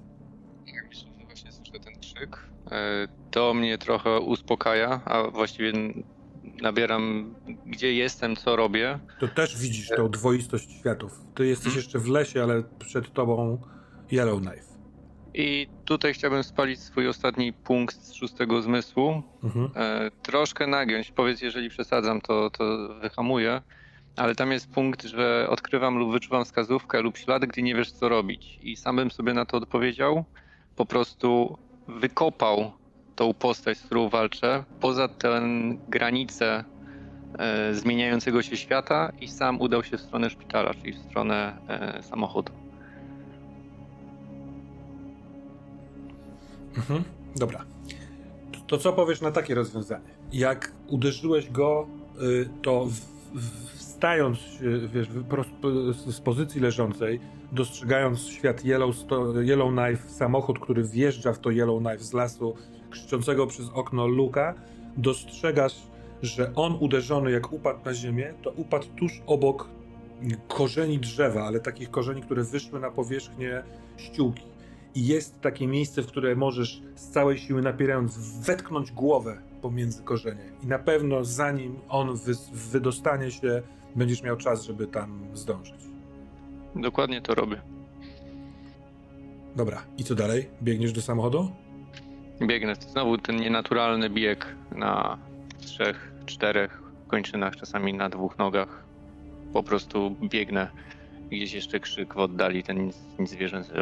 Ja myślę, że właśnie słyszę ten krzyk. E, to mnie trochę uspokaja, a właściwie nabieram, gdzie jestem, co robię. To też widzisz tą dwoistość światów. Ty jesteś hmm. jeszcze w lesie, ale przed tobą Yellowknife. I tutaj chciałbym spalić swój ostatni punkt z szóstego zmysłu. Mhm. E, troszkę nagiąć. Powiedz, jeżeli przesadzam, to, to wyhamuję. Ale tam jest punkt, że odkrywam lub wyczuwam wskazówkę lub ślad, gdy nie wiesz, co robić. I sam bym sobie na to odpowiedział. Po prostu wykopał tą postać, z którą walczę, poza tę granicę e, zmieniającego się świata i sam udał się w stronę szpitala, czyli w stronę e, samochodu. Mhm, dobra. To, to, co powiesz na takie rozwiązanie? Jak uderzyłeś go, y, to w, w, wstając wiesz, z pozycji leżącej, dostrzegając świat Yellow, Yellowknife, samochód, który wjeżdża w to Yellowknife z lasu, krzyczącego przez okno Luka, dostrzegasz, że on uderzony jak upadł na ziemię, to upadł tuż obok korzeni drzewa, ale takich korzeni, które wyszły na powierzchnię ściółki. I jest takie miejsce, w które możesz z całej siły napierając wetknąć głowę pomiędzy korzenie. I na pewno zanim on wy, wydostanie się, będziesz miał czas, żeby tam zdążyć. Dokładnie to robię. Dobra, i co dalej? Biegniesz do samochodu? Biegnę. Znowu ten nienaturalny bieg na trzech, czterech kończynach, czasami na dwóch nogach. Po prostu biegnę. Gdzieś jeszcze krzyk w oddali, ten nic, zwierzęcy.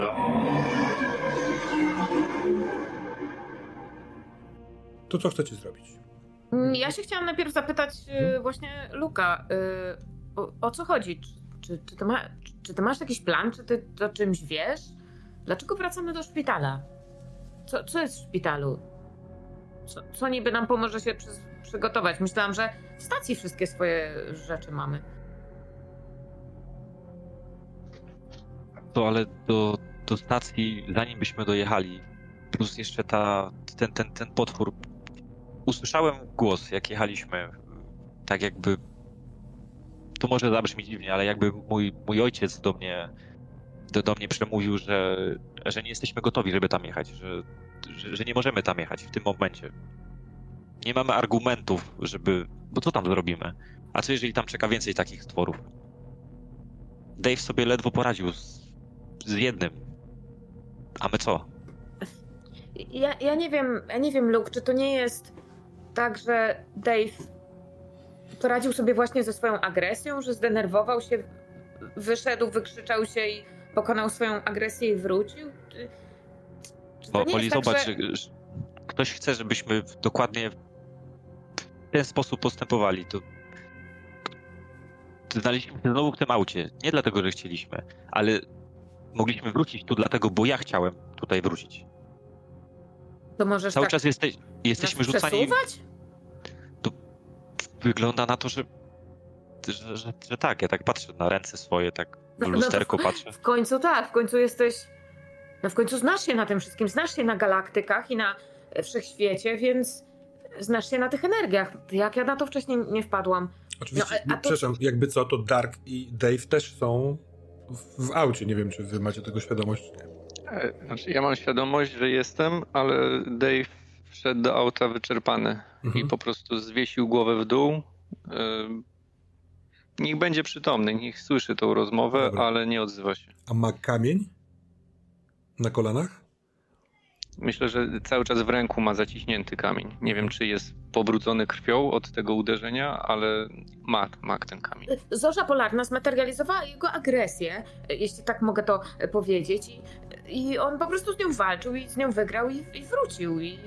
To co chcecie zrobić? Mm, ja się chciałam najpierw zapytać hmm? właśnie Luka, y, o, o, co chodzi? Czy, czy, czy, ty ma, czy, ty masz jakiś plan? Czy ty o czymś wiesz? Dlaczego wracamy do szpitala? Co, co jest w szpitalu? Co, co niby nam pomoże się przy, przygotować? Myślałam, że w stacji wszystkie swoje rzeczy mamy. To ale do, do stacji, zanim byśmy dojechali, plus jeszcze ta, ten, ten, ten potwór. Usłyszałem głos, jak jechaliśmy. Tak jakby. To może zabrzmi dziwnie, ale jakby mój, mój ojciec do mnie do, do mnie przemówił, że, że nie jesteśmy gotowi, żeby tam jechać, że, że, że nie możemy tam jechać w tym momencie. Nie mamy argumentów, żeby. Bo co tam zrobimy? A co jeżeli tam czeka więcej takich stworów? Dave sobie ledwo poradził z, z jednym. A my co? Ja, ja nie wiem, ja nie wiem, Luke, czy to nie jest tak, że Dave poradził sobie właśnie ze swoją agresją, że zdenerwował się, wyszedł, wykrzyczał się i pokonał swoją agresję i wrócił? Bo, Oli, tak, zobacz, że... ktoś chce, żebyśmy dokładnie w ten sposób postępowali. To znaleźliśmy się znowu w tym aucie. Nie dlatego, że chcieliśmy, ale mogliśmy wrócić tu dlatego, bo ja chciałem tutaj wrócić. To możesz Cały tak czas jeste, jesteśmy rzucani. Przesuwać? To wygląda na to, że że, że, że, tak, ja tak patrzę na ręce swoje, tak w no, no lusterko no patrzę. W końcu tak, w końcu jesteś. No w końcu znasz się na tym wszystkim, znasz się na galaktykach i na wszechświecie, więc znasz się na tych energiach. Jak ja na to wcześniej nie wpadłam. Oczywiście, no, to... przepraszam, jakby co, to Dark i Dave też są w, w aucie. Nie wiem, czy wy macie tego świadomość, nie. E, znaczy, ja mam świadomość, że jestem, ale Dave wszedł do auta wyczerpany mhm. i po prostu zwiesił głowę w dół. Niech będzie przytomny, niech słyszy tą rozmowę, Dobra. ale nie odzywa się. A ma kamień na kolanach? Myślę, że cały czas w ręku ma zaciśnięty kamień. Nie wiem, czy jest pobrudzony krwią od tego uderzenia, ale ma, ma ten kamień. Zorza Polarna zmaterializowała jego agresję, jeśli tak mogę to powiedzieć. I, i on po prostu z nią walczył i z nią wygrał i, i wrócił. I...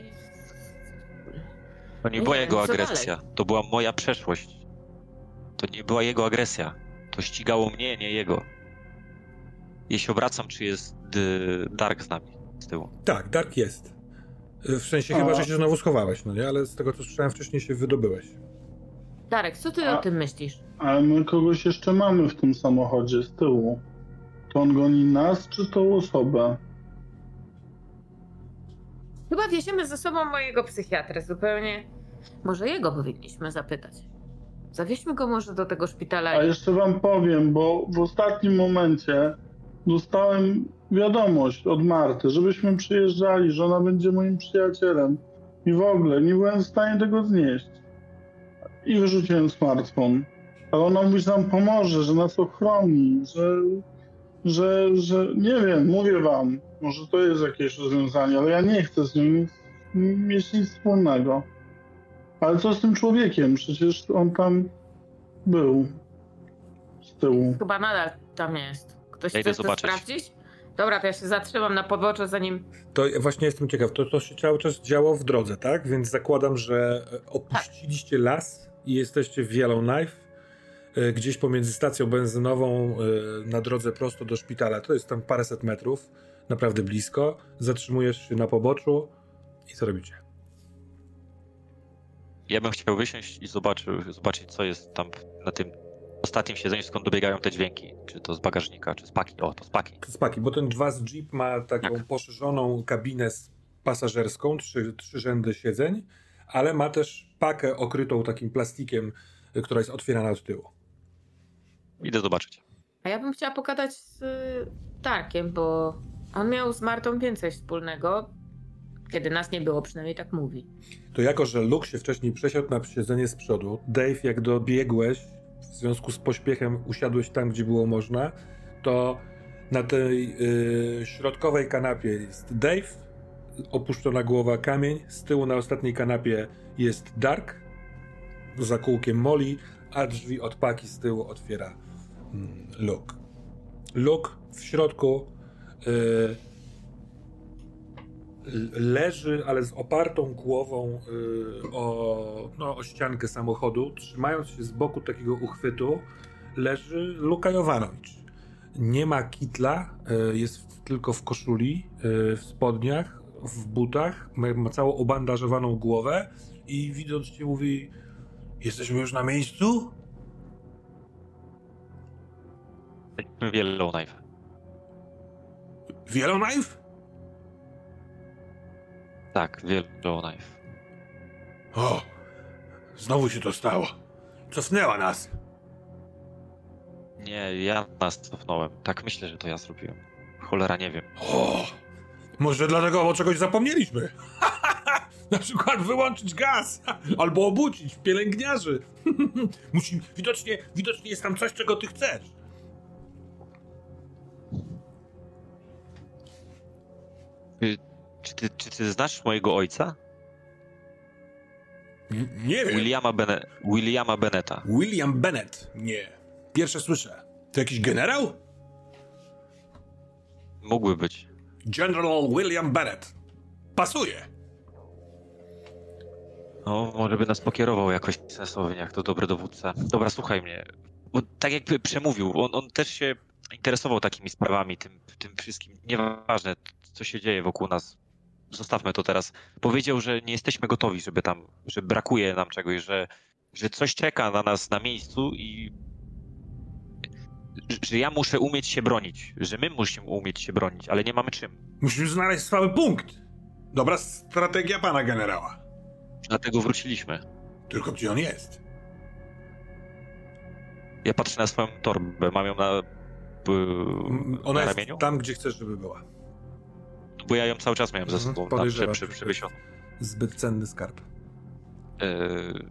To nie, nie była jego agresja, to była moja przeszłość. To nie była jego agresja. To ścigało mnie, nie jego. Jeśli obracam, czy jest y, Dark z nami z tyłu? Tak, Dark jest. W sensie A. chyba, że się znowu schowałeś, no nie? Ale z tego, co słyszałem wcześniej, się wydobyłeś. Darek, co ty A- o tym myślisz? Ale my kogoś jeszcze mamy w tym samochodzie z tyłu. To on goni nas, czy tą osobę? Chyba wieziemy ze sobą mojego psychiatrę zupełnie. Może jego powinniśmy zapytać. Zawieźmy go może do tego szpitala. A jeszcze wam powiem, bo w ostatnim momencie dostałem wiadomość od Marty, żebyśmy przyjeżdżali, że ona będzie moim przyjacielem. I w ogóle nie byłem w stanie tego znieść. I wyrzuciłem smartfon. Ale ona mówi, że nam pomoże, że nas ochroni, że, że, że nie wiem, mówię wam, może to jest jakieś rozwiązanie, ale ja nie chcę z nią nic, mieć nic wspólnego. Ale co z tym człowiekiem? Przecież on tam był z tyłu. Chyba nadal tam jest. Ktoś Ja chce zobaczyć. sprawdzić? Dobra, to ja się zatrzymam na poboczu, zanim... To ja właśnie jestem ciekaw, to, to się cały czas działo w drodze, tak? Więc zakładam, że e, opuściliście las i jesteście w Yellowknife, e, gdzieś pomiędzy stacją benzynową e, na drodze prosto do szpitala. To jest tam paręset metrów, naprawdę blisko. Zatrzymujesz się na poboczu i co robicie? Ja bym chciał wysiąść i zobaczył, zobaczyć, co jest tam na tym ostatnim siedzeniu, skąd dobiegają te dźwięki. Czy to z bagażnika, czy z paki. O, to z paki. Spaki, bo ten was Jeep ma taką Tak. poszerzoną kabinę pasażerską, trzy, trzy rzędy siedzeń, ale ma też pakę okrytą takim plastikiem, y, która jest otwierana od tyłu. Idę zobaczyć. A ja bym chciała pogadać z y, Darkiem, bo on miał z Martą więcej wspólnego. Kiedy nas nie było, przynajmniej tak mówi. To jako, że Luke się wcześniej przesiadł na siedzenie z przodu, Dave, jak dobiegłeś, w związku z pośpiechem usiadłeś tam, gdzie było można, to na tej y, środkowej kanapie jest Dave, opuszczona głowa kamień, z tyłu na ostatniej kanapie jest Dark, za kółkiem Molly, a drzwi od paki z tyłu otwiera mm, Luke. Luke w środku y, leży, ale z opartą głową y, o, no, o ściankę samochodu, trzymając się z boku takiego uchwytu, leży Luka. Nie ma kitla, y, jest tylko w koszuli, y, w spodniach, w butach, ma, ma całą obandażowaną głowę i widząc cię mówi jesteśmy już na miejscu? Jesteśmy w Yellowknife. W Yellowknife? Tak, Yellowknife. O, znowu się to stało. Cofnęła nas. Nie, ja nas cofnąłem. Tak myślę, że to ja zrobiłem. Cholera, nie wiem. O, może dlatego o czegoś zapomnieliśmy. Na przykład wyłączyć gaz, albo obudzić pielęgniarzy. Musi, widocznie, widocznie jest tam coś, czego ty chcesz. Czy ty, czy ty znasz mojego ojca? N- nie wiem. Williama, Bene Williama Beneta. William Bennett. Nie. Pierwsze słyszę. To jakiś generał? Mógłby być. General William Bennett. Pasuje. No, może by nas pokierował jakoś sensownie, jak to dobry dowódca. Dobra, słuchaj mnie. Bo tak jakby przemówił, on, on też się interesował takimi sprawami, tym, tym wszystkim. Nieważne, co się dzieje wokół nas. Zostawmy to teraz. Powiedział, że nie jesteśmy gotowi, żeby tam, że brakuje nam czegoś, że, że coś czeka na nas na miejscu i że- ja muszę umieć się bronić, że my musimy umieć się bronić, ale nie mamy czym. Musimy znaleźć słaby punkt. Dobra strategia pana generała. Dlatego wróciliśmy. Tylko gdzie on jest? Ja patrzę na swoją torbę, mam ją na, Mm, Ona na jest ramieniu, tam, gdzie chcesz, żeby była. Bo ja ją cały czas miałem ze Mhm, sobą, tam przy, przy, przy. Zbyt cenny skarb. Yy,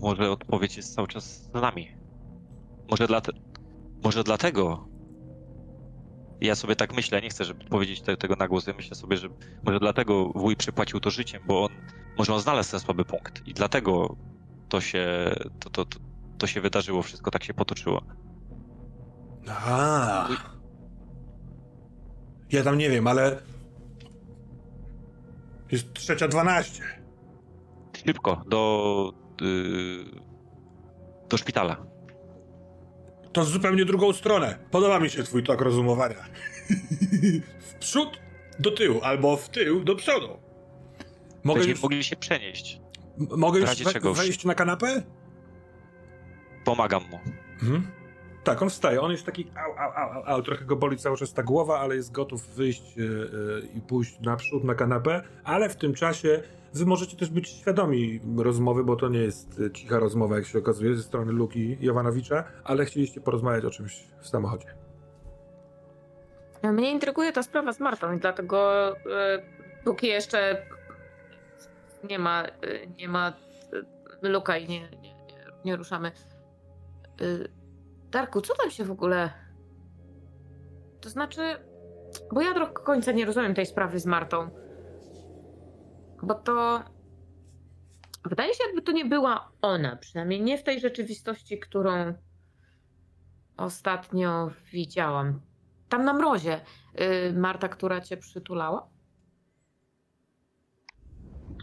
może odpowiedź jest cały czas z nami. Może, dlate, może dlatego. Ja sobie tak myślę, nie chcę żeby powiedzieć te, tego na głos, ja myślę sobie, że może dlatego wuj przypłacił to życiem, bo on, może on znalazł ten słaby punkt i dlatego to się, to, to, to, to się wydarzyło, wszystko tak się potoczyło. A. Ja tam nie wiem, ale. Jest trzecia dwanaście. Szybko, do, yy, do szpitala. to w zupełnie drugą stronę. Podoba mi się twój tok rozumowania. w przód do tyłu, albo w tył do przodu. Mogę już... mogli się przenieść. M mogę już we wejść na kanapę? Pomagam mu. Mhm. Tak, on wstaje. On jest taki au, au, au, au, trochę go boli cały czas ta głowa, ale jest gotów wyjść yy, yy, i pójść naprzód na kanapę, ale w tym czasie wy możecie też być świadomi rozmowy, bo to nie jest e, cicha rozmowa, jak się okazuje, ze strony Luki Jowanowicza, ale chcieliście porozmawiać o czymś w samochodzie. Mnie intryguje ta sprawa z Martą i dlatego yy, póki jeszcze nie ma, nie ma Luka i nie, nie, nie, nie ruszamy Darku, co tam się w ogóle. To znaczy. Bo ja do końca nie rozumiem tej sprawy z Martą. Bo to. Wydaje się, jakby to nie była ona, przynajmniej nie w tej rzeczywistości, którą ostatnio widziałam. Tam na mrozie. Yy, Marta, która cię przytulała?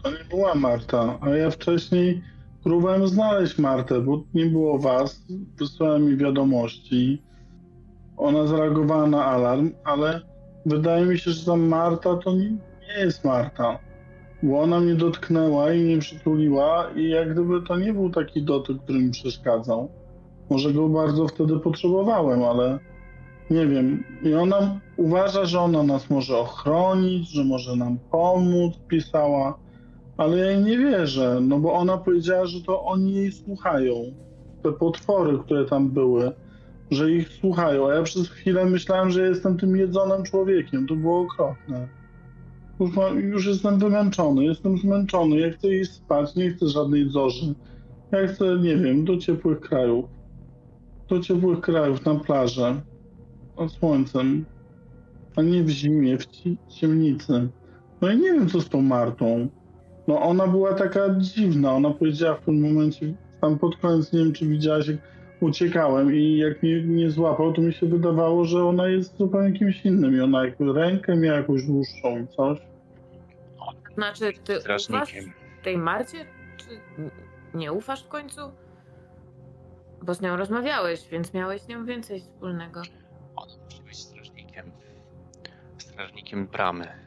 To nie była Marta, a ja wcześniej próbowałem znaleźć Martę, bo nie było was. Wysłałem mi wiadomości. Ona zareagowała na alarm, ale wydaje mi się, że ta Marta to nie, nie jest Marta. Bo ona mnie dotknęła i mnie przytuliła i jak gdyby to nie był taki dotyk, który mi przeszkadzał. Może go bardzo wtedy potrzebowałem, ale nie wiem. I ona uważa, że ona nas może ochronić, że może nam pomóc, pisała. Ale ja jej nie wierzę, no bo ona powiedziała, że to oni jej słuchają. Te potwory, które tam były, że ich słuchają. A ja przez chwilę myślałem, że jestem tym jedzonym człowiekiem. To było okropne. Już, ma, już jestem wymęczony, jestem zmęczony. Ja chcę iść spać, nie chcę żadnej zorzy. Ja chcę, nie wiem, do ciepłych krajów. Do ciepłych krajów, na plażę. Pod słońcem. A nie w zimie, w ciemnicy. No i nie wiem, co z tą Martą. No ona była taka dziwna, ona powiedziała w pewnym momencie, tam pod koniec, nie wiem czy widziałaś, jak uciekałem i jak mnie nie złapał, to mi się wydawało, że ona jest zupełnie kimś innym i ona jakąś rękę miała jakąś dłuższą, coś. Znaczy, ty ufasz tej Marcie, czy nie ufasz w końcu? Bo z nią rozmawiałeś, więc miałeś z nią więcej wspólnego. Ona musi być strażnikiem. Strażnikiem bramy.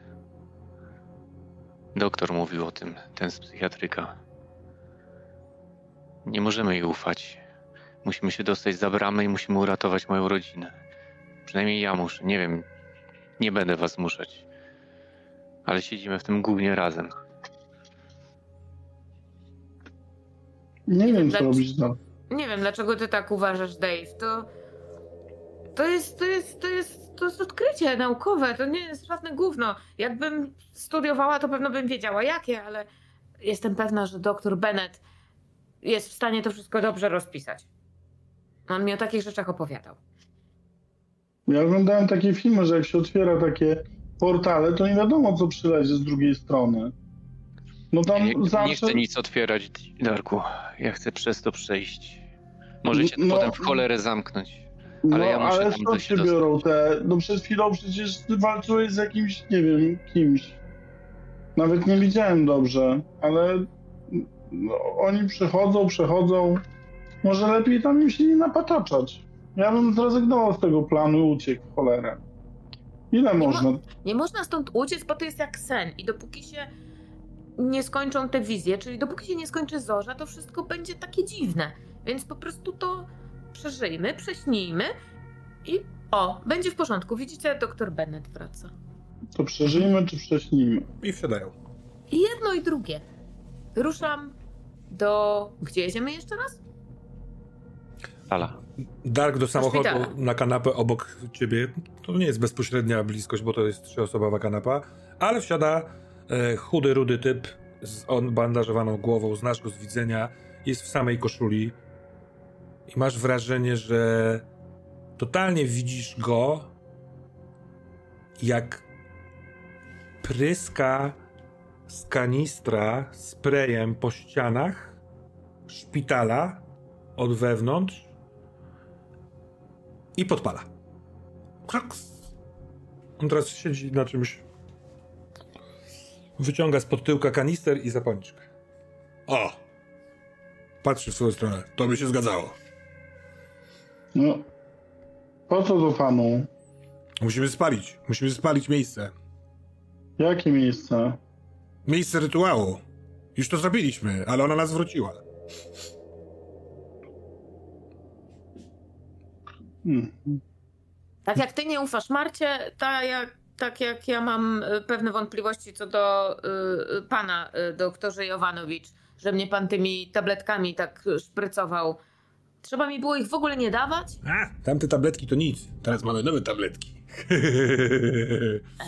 Doktor mówił o tym, ten z psychiatryka. Nie możemy jej ufać. Musimy się dostać za bramę i musimy uratować moją rodzinę. Przynajmniej ja muszę. Nie wiem, nie będę was zmuszać. Ale siedzimy w tym głównie razem. Nie wiem, co robić dalej. Nie wiem, dlaczego ty tak uważasz, Dave. To. To jest. To jest. To jest to jest odkrycie naukowe, to nie jest żadne gówno. Jakbym studiowała, to pewno bym wiedziała jakie, ale jestem pewna, że doktor Bennett jest w stanie to wszystko dobrze rozpisać. On mi o takich rzeczach opowiadał. Ja oglądałem takie filmy, że jak się otwiera takie portale, to nie wiadomo, co przylezie z drugiej strony. No tam nie, zawsze... nie chcę nic otwierać, Darku. Ja chcę przez to przejść. Możecie no, potem w cholerę zamknąć. Ale no, ja muszę ale skąd się biorą te... No przed chwilą przecież ty walczyłeś z jakimś, nie wiem, kimś. Nawet nie widziałem dobrze, ale no, oni przychodzą, przechodzą. Może lepiej tam im się nie napataczać. Ja bym zrezygnował z tego planu i uciekł w cholerę. Ile nie można? Mo nie można stąd uciec, bo to jest jak sen. I dopóki się nie skończą te wizje, czyli dopóki się nie skończy zorza, to wszystko będzie takie dziwne. Więc po prostu to przeżyjmy, prześnijmy i o, będzie w porządku. Widzicie, doktor Bennett wraca. To przeżyjmy czy prześnijmy? I wsiadają. I jedno i drugie. Ruszam do... Gdzie jedziemy jeszcze raz? Ala. Dark do samochodu do na kanapę obok ciebie. To nie jest bezpośrednia bliskość, bo to jest trzyosobowa kanapa, ale wsiada e, chudy, rudy typ z on bandażowaną głową, znasz go z widzenia, jest w samej koszuli, i masz wrażenie, że totalnie widzisz go, jak pryska z kanistra sprayem po ścianach szpitala od wewnątrz i podpala. On teraz siedzi na czymś. Wyciąga spod tyłka kanister i zapalniczkę. O! Patrzy w swoją stronę. To by się zgadzało. No, Po co to panu? Musimy spalić. Musimy spalić miejsce. Jakie miejsce? Miejsce rytuału. Już to zrobiliśmy, ale ona nas wróciła. Hmm. Tak jak ty nie ufasz Marcie, tak jak, tak jak ja mam y, pewne wątpliwości co do y, y, pana, y, doktorze Jovanowicz, że mnie pan tymi tabletkami tak szprycował. Trzeba mi było ich w ogóle nie dawać? A, tamte tabletki to nic. Teraz mamy nowe tabletki.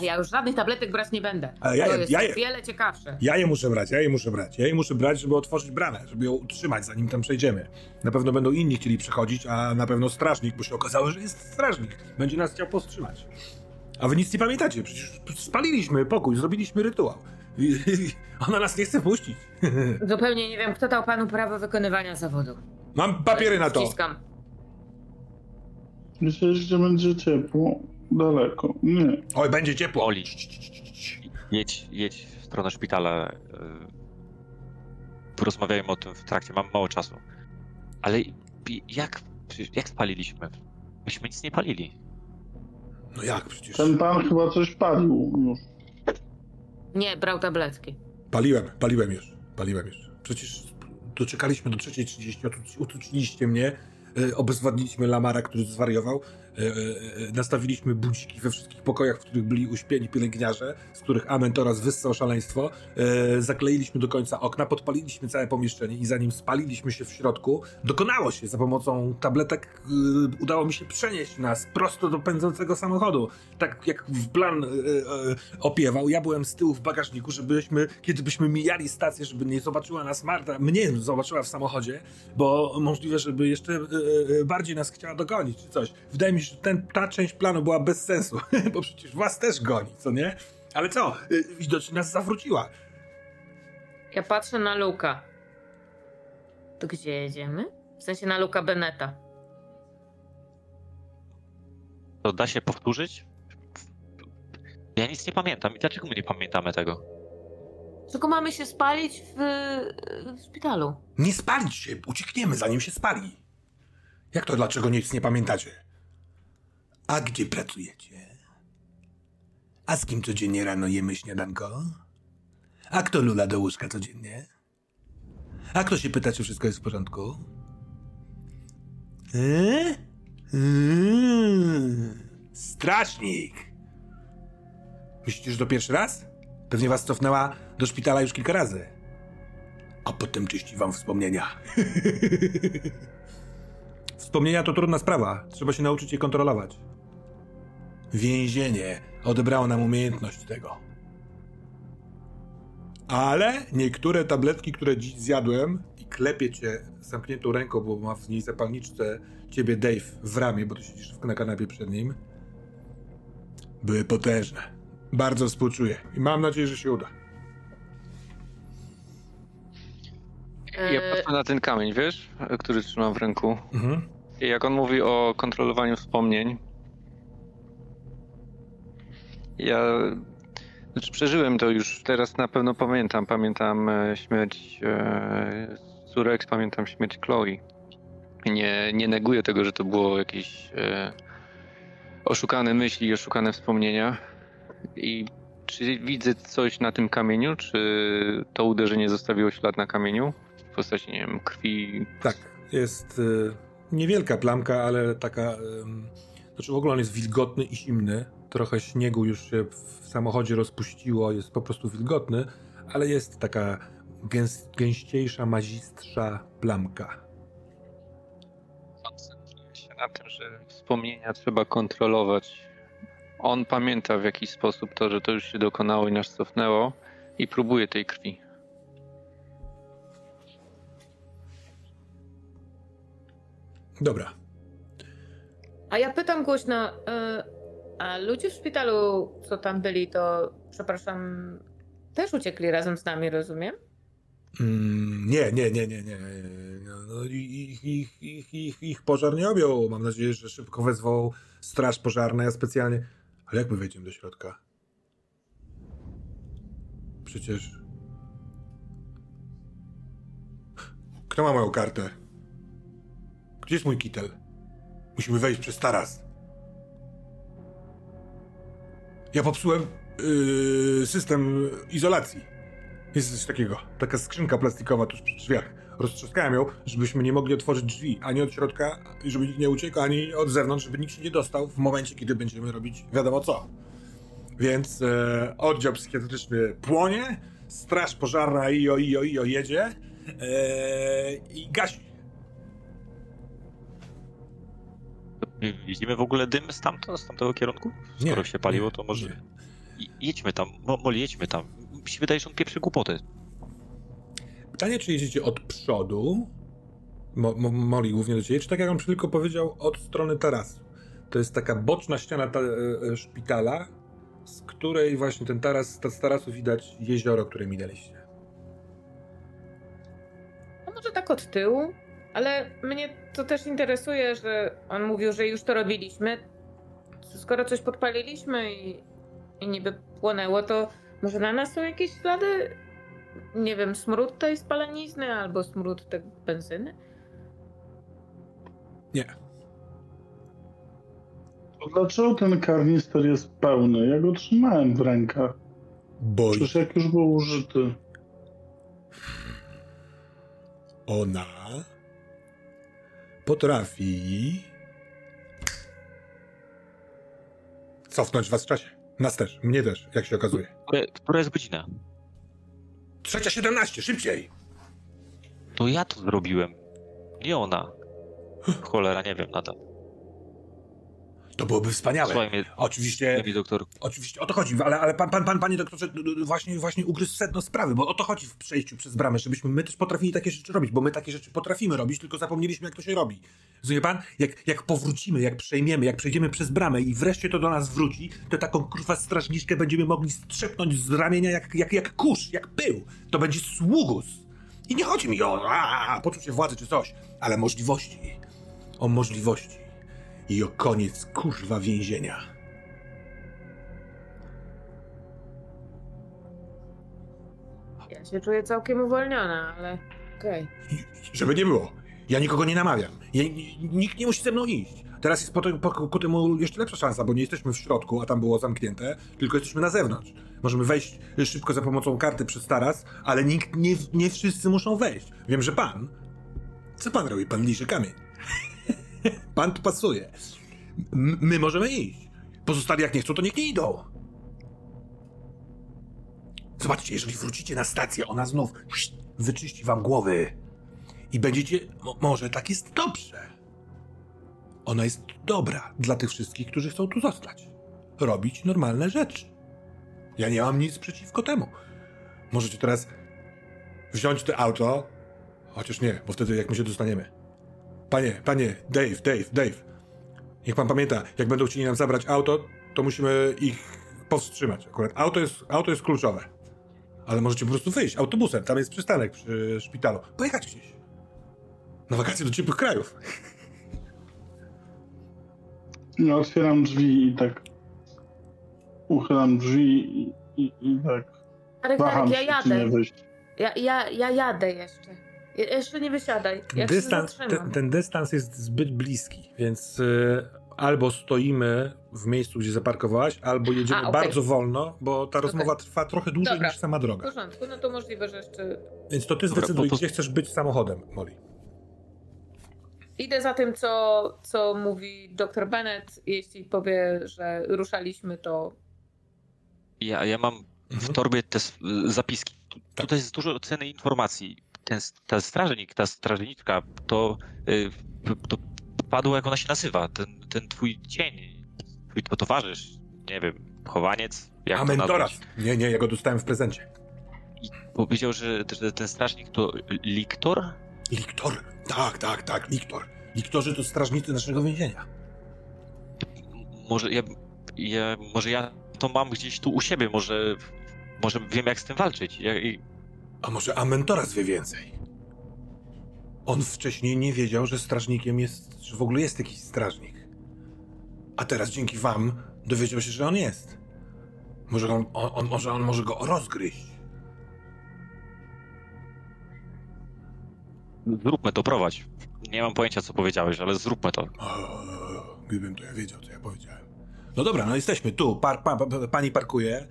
Ja już żadnych tabletek brać nie będę. Ale ja to je- jest ja wiele ciekawsze. Ja je muszę brać, ja je muszę brać. Ja je muszę brać, żeby otworzyć bramę, żeby ją utrzymać, zanim tam przejdziemy. Na pewno będą inni chcieli przechodzić, a na pewno strażnik, bo się okazało, że jest strażnik. Będzie nas chciał powstrzymać. A wy nic nie pamiętacie, przecież spaliliśmy pokój, zrobiliśmy rytuał. Ona nas nie chce puścić. Zupełnie nie wiem, kto dał panu prawo wykonywania zawodu. Mam papiery na to. Ściskam. Myślę, że będzie ciepło. Daleko. Nie. Oj, będzie ciepło. Oli. Jedź, jedź w stronę szpitala. y, Porozmawiajmy o tym w trakcie, mam mało czasu. Ale jak, jak spaliliśmy? Myśmy nic nie palili. No jak przecież? Ten pan chyba coś palił już. Nie, brał tabletki. Paliłem, paliłem już, paliłem już. Przecież doczekaliśmy do 3.30, otu- utuczyliście mnie, e, obezwładniliśmy Lamara, który zwariował, nastawiliśmy budziki we wszystkich pokojach, w których byli uśpieni pielęgniarze, z których Ament oraz wyssał szaleństwo, e, zakleiliśmy do końca okna, podpaliliśmy całe pomieszczenie i zanim spaliliśmy się w środku, dokonało się za pomocą tabletek, e, udało mi się przenieść nas prosto do pędzącego samochodu. Tak jak w plan e, e, opiewał. Ja byłem z tyłu w bagażniku, żebyśmy, kiedy byśmy mijali stację, żeby nie zobaczyła nas Marta, mnie zobaczyła w samochodzie, bo możliwe, żeby jeszcze e, e, bardziej nas chciała dogonić czy coś. Wydaje mi się, że ten, ta część planu była bez sensu, bo przecież was też goni, co nie? Ale co? E, Widocznie nas zawróciła. Ja patrzę na Luka. To gdzie jedziemy? W sensie na Luka Beneta. To da się powtórzyć? Ja nic nie pamiętam. I dlaczego my nie pamiętamy tego? Tylko mamy się spalić w, w szpitalu. Nie spalić się, uciekniemy zanim się spali. Jak to dlaczego nic nie pamiętacie? A gdzie pracujecie? A z kim codziennie rano jemy śniadanko? A kto lula do łóżka codziennie? A kto się pyta, czy wszystko jest w porządku? E? Mm, strażnik! Myślicie, że to pierwszy raz? Pewnie was cofnęła do szpitala już kilka razy. A potem czyści wam wspomnienia. Wspomnienia to trudna sprawa. Trzeba się nauczyć je kontrolować. Więzienie odebrało nam umiejętność tego. Ale niektóre tabletki, które dziś zjadłem i klepię cię zamkniętą ręką, bo ma w niej zapalniczce ciebie Dave w ramię, bo ty siedzisz na kanapie przed nim, były potężne. Bardzo współczuję i mam nadzieję, że się uda. Ja patrzę na ten kamień, wiesz, który trzymam w ręku. Mhm. I jak on mówi o kontrolowaniu wspomnień, ja znaczy przeżyłem to już, teraz na pewno pamiętam. Pamiętam e, śmierć e, córek, pamiętam śmierć Chloe. Nie, nie neguję tego, że to było jakieś e, oszukane myśli oszukane wspomnienia. I czy widzę coś na tym kamieniu? Czy to uderzenie zostawiło ślad na kamieniu? W postaci, nie wiem, krwi, Tak, jest y, niewielka plamka, ale taka. ym, znaczy w ogóle on jest wilgotny i zimny. Trochę śniegu już się w samochodzie rozpuściło, jest po prostu wilgotny, ale jest taka gęs, gęściejsza, mazistsza plamka. koncentruję się na tym, że wspomnienia trzeba kontrolować. On pamięta w jakiś sposób to, że to już się dokonało i nas cofnęło i próbuje tej krwi. Dobra. A ja pytam głośno, e, a ludzie w szpitalu, co tam byli, to przepraszam, też uciekli razem z nami, rozumiem? Mm, nie, nie, nie, nie, nie. No, no, ich, ich, ich, ich, ich pożar nie objął. Mam nadzieję, że szybko wezwał straż pożarna. Ja specjalnie. Ale jak my wejdziemy do środka? Przecież. Kto ma moją kartę? Gdzie jest mój kitel? Musimy wejść przez taras. Ja popsułem yy, system izolacji. Jest coś takiego. Taka skrzynka plastikowa tuż przy drzwiach. Roztrzaskałem ją, żebyśmy nie mogli otworzyć drzwi ani od środka, żeby nikt nie uciekł, ani od zewnątrz, żeby nikt się nie dostał w momencie, kiedy będziemy robić wiadomo co. Więc e, oddział psychiatryczny płonie, straż pożarna ijo, ijo, ijo jedzie e, i gasi. Widzimy w ogóle dym stamtąd, z tamtego kierunku? Nie, Skoro się paliło, nie, to może... nie. Jedźmy tam, Mo- Molly, jedźmy tam. Mi się wydaje, że on pieprzy głupoty. Pytanie, czy jedziecie od przodu, Mo, Mo, Moli głównie do ciebie, czy tak jak on tylko powiedział, od strony tarasu. To jest taka boczna ściana ta, e, e, szpitala, z której właśnie ten taras, z tarasu widać jezioro, które minęliście. No może tak od tyłu, ale mnie to też interesuje, że on mówił, że już to robiliśmy. Skoro coś podpaliliśmy i, i niby płonęło, to może na nas są jakieś ślady? Nie wiem, smród tej spalenizny albo smród tej benzyny? Nie. To Dlaczego ten karnister jest pełny? Ja go trzymałem w rękach. Bo Przecież jak już był użyty. ona potrafi cofnąć was w czasie. Nas też, mnie też, jak się okazuje. Które, która jest godzina? Trzecia 17, szybciej! To ja to zrobiłem. Nie ona. Cholera, nie wiem nadal. To byłoby wspaniałe. Słuchaj Oczywiście doktor. Oczywiście o to chodzi, ale, ale pan, pan, pan, panie doktorze, właśnie, właśnie ugryzł sedno sprawy, bo o to chodzi w przejściu przez bramę, żebyśmy my też potrafili takie rzeczy robić, bo my takie rzeczy potrafimy robić, tylko zapomnieliśmy, jak to się robi. Rozumie pan? Jak, jak powrócimy, jak przejmiemy, jak przejdziemy przez bramę i wreszcie to do nas wróci, to taką kurwa strażniczkę będziemy mogli strzepnąć z ramienia jak, jak, jak kurz, jak pył. To będzie sługus. I nie chodzi mi o a, poczucie władzy czy coś, ale możliwości. O możliwości. I o koniec kurwa więzienia. Ja się czuję całkiem uwolniona, ale okej. Żeby nie było. Ja nikogo nie namawiam. Ja, nikt nie musi ze mną iść. Teraz jest po, to, po, ku temu jeszcze lepsza szansa, bo nie jesteśmy w środku, a tam było zamknięte, tylko jesteśmy na zewnątrz. Możemy wejść szybko za pomocą karty przez taras, ale nikt, nie, nie wszyscy muszą wejść. Wiem, że pan... Co pan robi? Pan liże kamień. Pan tu pasuje. M- my możemy iść. Pozostali jak nie chcą, to niech nie idą. Zobaczcie, jeżeli wrócicie na stację, ona znów wyczyści wam głowy. I będziecie. Mo, może tak jest dobrze. Ona jest dobra dla tych wszystkich, którzy chcą tu zostać. Robić normalne rzeczy. Ja nie mam nic przeciwko temu. Możecie teraz wziąć to auto, chociaż nie, bo wtedy jak my się dostaniemy. Panie, panie, Dave, Dave, Dave. Niech pan pamięta, jak będą chcieli nam zabrać auto, to musimy ich powstrzymać. Akurat auto jest, auto jest kluczowe. Ale możecie po prostu wyjść autobusem, tam jest przystanek przy szpitalu. Pojechać gdzieś. Na wakacje do ciepłych krajów. Ja otwieram drzwi i tak uchylam drzwi i, i, i tak Arek, waham Arek, ja się, czy nie jadę. wyjść. Ja, ja, ja jadę jeszcze. Je, jeszcze nie wysiadaj. Ja Dystans, ten, ten dystans jest zbyt bliski, więc y, albo stoimy w miejscu, gdzie zaparkowałaś, albo jedziemy A, okej. bardzo wolno, bo ta rozmowa trwa trochę dłużej Dobra. niż sama W droga. porządku, no to możliwe, że jeszcze Więc to ty Dobra, zdecyduj, to- gdzie chcesz być samochodem, Molly. Idę za tym, co, co mówi dr Bennett. Jeśli powie, że ruszaliśmy, to Ja, ja mam w Mhm. torbie te zapiski. Tu- Tutaj jest dużo cennej informacji. Ten, ten strażnik, ta strażniczka, to, y, to padło, jak ona się nazywa. Ten, ten twój cień, twój to towarzysz, nie wiem, chowaniec, jak Amentoras. nazwać. Nie, nie, ja go dostałem w prezencie. I powiedział, że, że ten strażnik to Liktor? Liktor. Tak, tak, tak, Liktor. Liktorzy to strażnicy naszego więzienia. Może ja, ja, może ja to mam gdzieś tu u siebie, może, może wiem, jak z tym walczyć. Ja, i, A może Amentoras wie więcej? On wcześniej nie wiedział, że strażnikiem jest, że w ogóle jest jakiś strażnik. A teraz dzięki wam dowiedział się, że on jest. Może on, on, on, może on może go rozgryźć. zróbmy to, prowadź. Nie mam pojęcia, co powiedziałeś, ale zróbmy to. O, gdybym to ja wiedział, co ja powiedziałem. No dobra, no jesteśmy tu. Par, pa, pa, pani parkuje.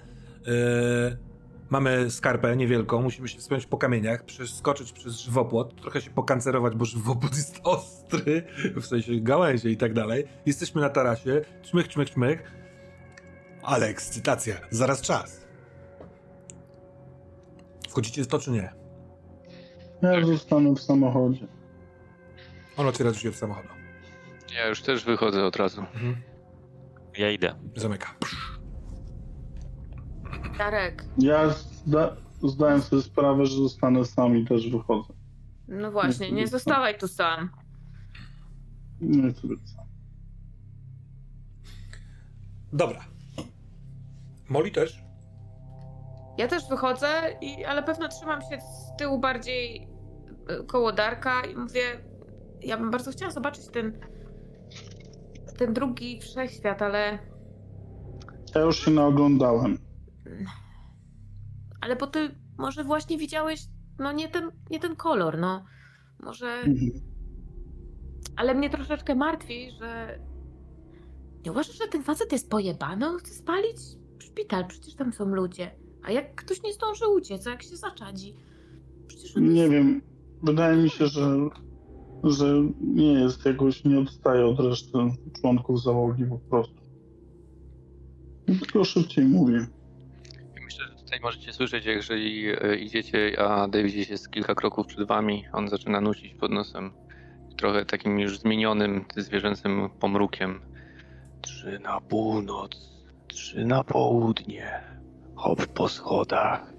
Yy, mamy skarpę niewielką, musimy się wspiąć po kamieniach, przeskoczyć przez żywopłot, trochę się pokancerować, bo żywopłot jest ostry, w sensie gałęzie i tak dalej. Jesteśmy na tarasie, czmych, czmych, czmych. Ale ekscytacja, zaraz czas. Wchodzicie w to czy nie? Ja zostanę w samochodzie. On otwiera drzwi od samochodu. Ja już też wychodzę od razu. Mhm. Ja idę. Zamyka. Darek, Ja zda, zdałem sobie sprawę, że zostanę sam i też wychodzę. no właśnie, nie zostawaj tu sam. Nie sam. Dobra. Molly też? Ja też wychodzę, i, ale pewno trzymam się z tyłu bardziej y, koło Darka i mówię, ja bym bardzo chciała zobaczyć ten ten drugi wszechświat, ale Ja już się naoglądałem. Ale bo ty może właśnie widziałeś, no nie ten, nie ten kolor, no. Może, Mhm. ale mnie troszeczkę martwi, że nie uważasz, że ten facet jest pojebany? On chce spalić szpital, przecież tam są ludzie. A jak ktoś nie zdąży uciec, a jak się zaczadzi? Przecież on Nie jest... wiem. Wydaje mi się, że, że nie jest jakoś, nie odstaje od reszty członków załogi po prostu. Tylko szybciej mówi. Tutaj możecie słyszeć, jeżeli e, idziecie, a David jest kilka kroków przed wami, on zaczyna nucić pod nosem trochę takim już zmienionym, zwierzęcym pomrukiem. Trzy na północ, trzy na południe, hop po schodach,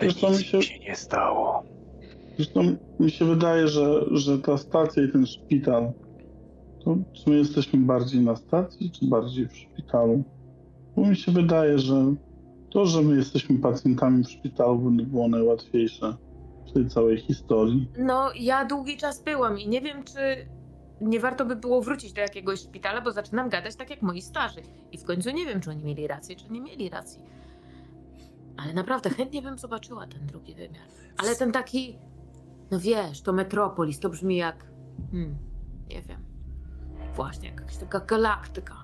by co, nic mi się- się nie stało. Zresztą mi się wydaje, że, że ta stacja i ten szpital, to w sumie jesteśmy bardziej na stacji, czy bardziej w szpitalu? Bo mi się wydaje, że to, że my jesteśmy pacjentami w szpitalu, by było najłatwiejsze w tej całej historii. No, ja długi czas byłam i nie wiem, czy nie warto by było wrócić do jakiegoś szpitala, bo zaczynam gadać tak jak moi starzy. I w końcu nie wiem, czy oni mieli rację, czy nie mieli racji. Ale naprawdę chętnie bym zobaczyła ten drugi wymiar. Ale ten taki, no wiesz, to Metropolis, to brzmi jak, hmm, nie wiem, właśnie jakaś taka galaktyka.